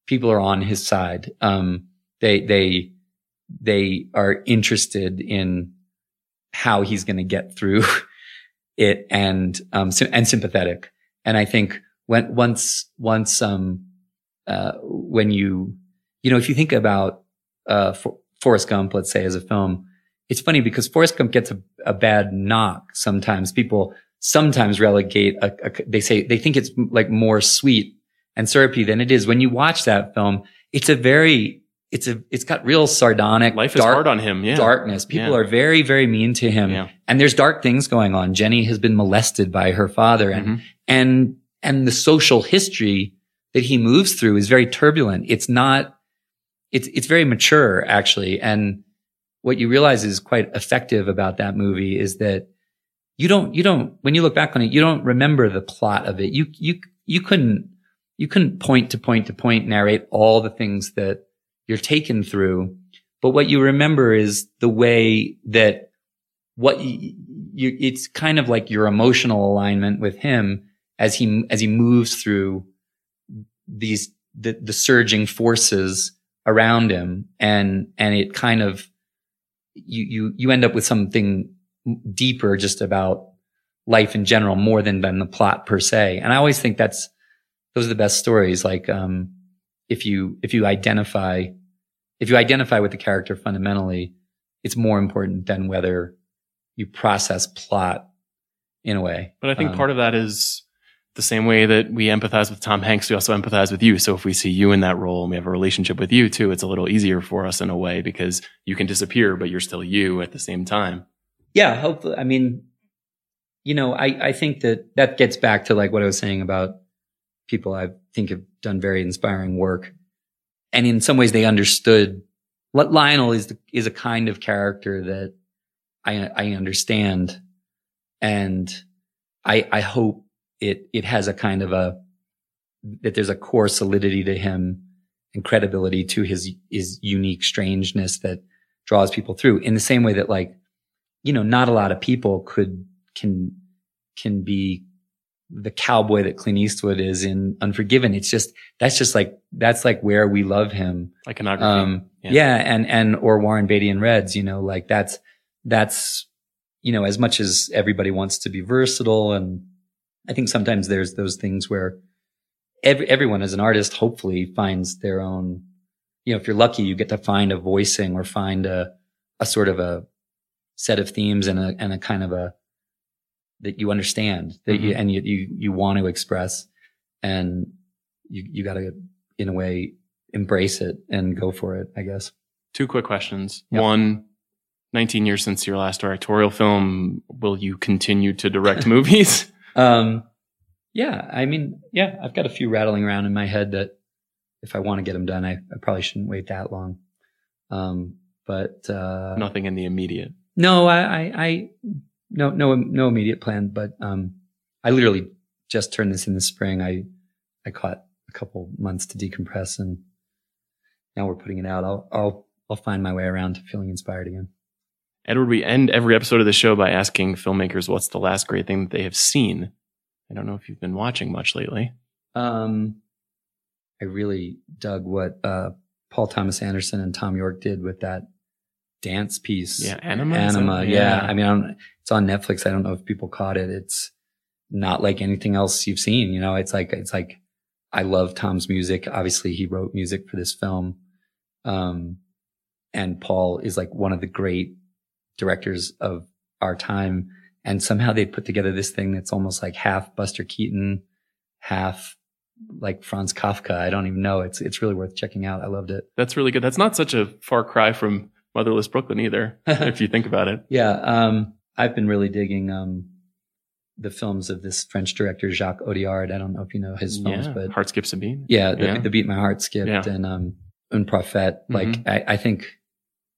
people are on his side. Um, they, they, they are interested in how he's going to get through it and, um, and sympathetic. And I think when, once, once, um, uh, when you, you know, if you think about, uh, For- Forrest Gump, let's say as a film, it's funny because Forrest Gump gets a, a bad knock. Sometimes people sometimes relegate a, a, they say they think it's like more sweet and syrupy than it is. When you watch that film, it's a very, it's a, it's got real sardonic. Life is hard on him, yeah. Darkness. People Yeah. are very, very mean to him. Yeah. And there's dark things going on. Jenny has been molested by her father and, Mm-hmm. and, and the social history that he moves through is very turbulent. It's not, it's, it's very mature actually. And what you realize is quite effective about that movie is that you don't, you don't, when you look back on it, you don't remember the plot of it. You, you, you couldn't, you couldn't point to point to point narrate all the things that you're taken through. But what you remember is the way that what you, you, it's kind of like your emotional alignment with him as he, as he moves through these, the, the surging forces around him. And, and it kind of, you, you, you end up with something deeper just about life in general more than, than the plot per se. And I always think that's, those are the best stories. Like, um, if you, if you identify, if you identify with the character fundamentally, it's more important than whether you process plot in a way. But I think Um, part of that is the same way that we empathize with Tom Hanks, we also empathize with you. So if we see you in that role and we have a relationship with you too, it's a little easier for us in a way because you can disappear, but you're still you at the same time. yeah, hopefully. I mean, you know, I, I think that that gets back to like what I was saying about people I think have done very inspiring work. And in some ways they understood what Lionel is, the, is a kind of character that I, I understand. And I, I hope it, it has a kind of a, that there's a core solidity to him and credibility to his, his unique strangeness that draws people through in the same way that like, you know, not a lot of people could, can, can be the cowboy that Clint Eastwood is in Unforgiven. It's just, that's just like, that's like where we love him. Iconography. Um, Yeah. yeah. And, and, or Warren Beatty and Reds, you know, like that's, that's, you know, as much as everybody wants to be versatile, and I think sometimes there's those things where every, everyone as an artist hopefully finds their own, you know, if you're lucky, you get to find a voicing or find a, a sort of a set of themes and a, and a kind of a, that you understand that you, Mhm. and you, you, you want to express and you, you gotta, in a way, embrace it and go for it, I guess. Two quick questions. One, 19 years since your last directorial film, will you continue to direct movies? Um, yeah, I mean, yeah, I've got a few rattling around in my head that if I want to get them done, I, I probably shouldn't wait that long. Um, but, uh, Nothing in the immediate. no, I, I, I, no, no, no immediate plan, but, um, I literally just turned this in the spring. I, I caught a couple months to decompress and now we're putting it out. I'll, I'll, I'll find my way around to feeling inspired again. Edward, we end every episode of the show by asking filmmakers what's the last great thing that they have seen. I don't know if you've been watching much lately. Um, I really dug what uh, Paul Thomas Anderson and Thom Yorke did with that dance piece. Yeah, Anima, Anima. Yeah. yeah. I mean, I don't, it's on Netflix. I don't know if people caught it. It's not like anything else you've seen. You know, it's like it's like I love Thom's music. Obviously, he wrote music for this film. Um, and Paul is like one of the great directors of our time. And somehow they put together this thing that's almost like half Buster Keaton, half like Franz Kafka. I don't even know. It's it's really worth checking out. I loved it. That's really good. That's not such a far cry from Motherless Brooklyn either, if you think about it. Yeah, um, I've been really digging um, the films of this French director Jacques Audiard. I don't know if you know his films, Yeah, but Heart Skips a Beat. Yeah, the, Yeah. the beat my heart skipped Yeah. and um, Un Prophète. Like Mhm. I, I think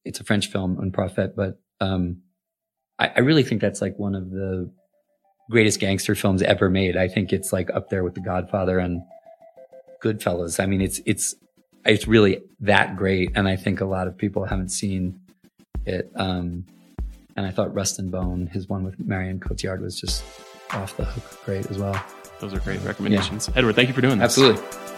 it's a French film, Un Prophète, but um, I, I really think that's like one of the greatest gangster films ever made. I think it's like up there with The Godfather and Goodfellas. I mean, it's it's it's really that great, and I think a lot of people haven't seen it. Um, and I thought Rust and Bone, his one with Marion Cotillard, was just off the hook great as well. Those are great recommendations. Edward, thank you for doing this. Absolutely.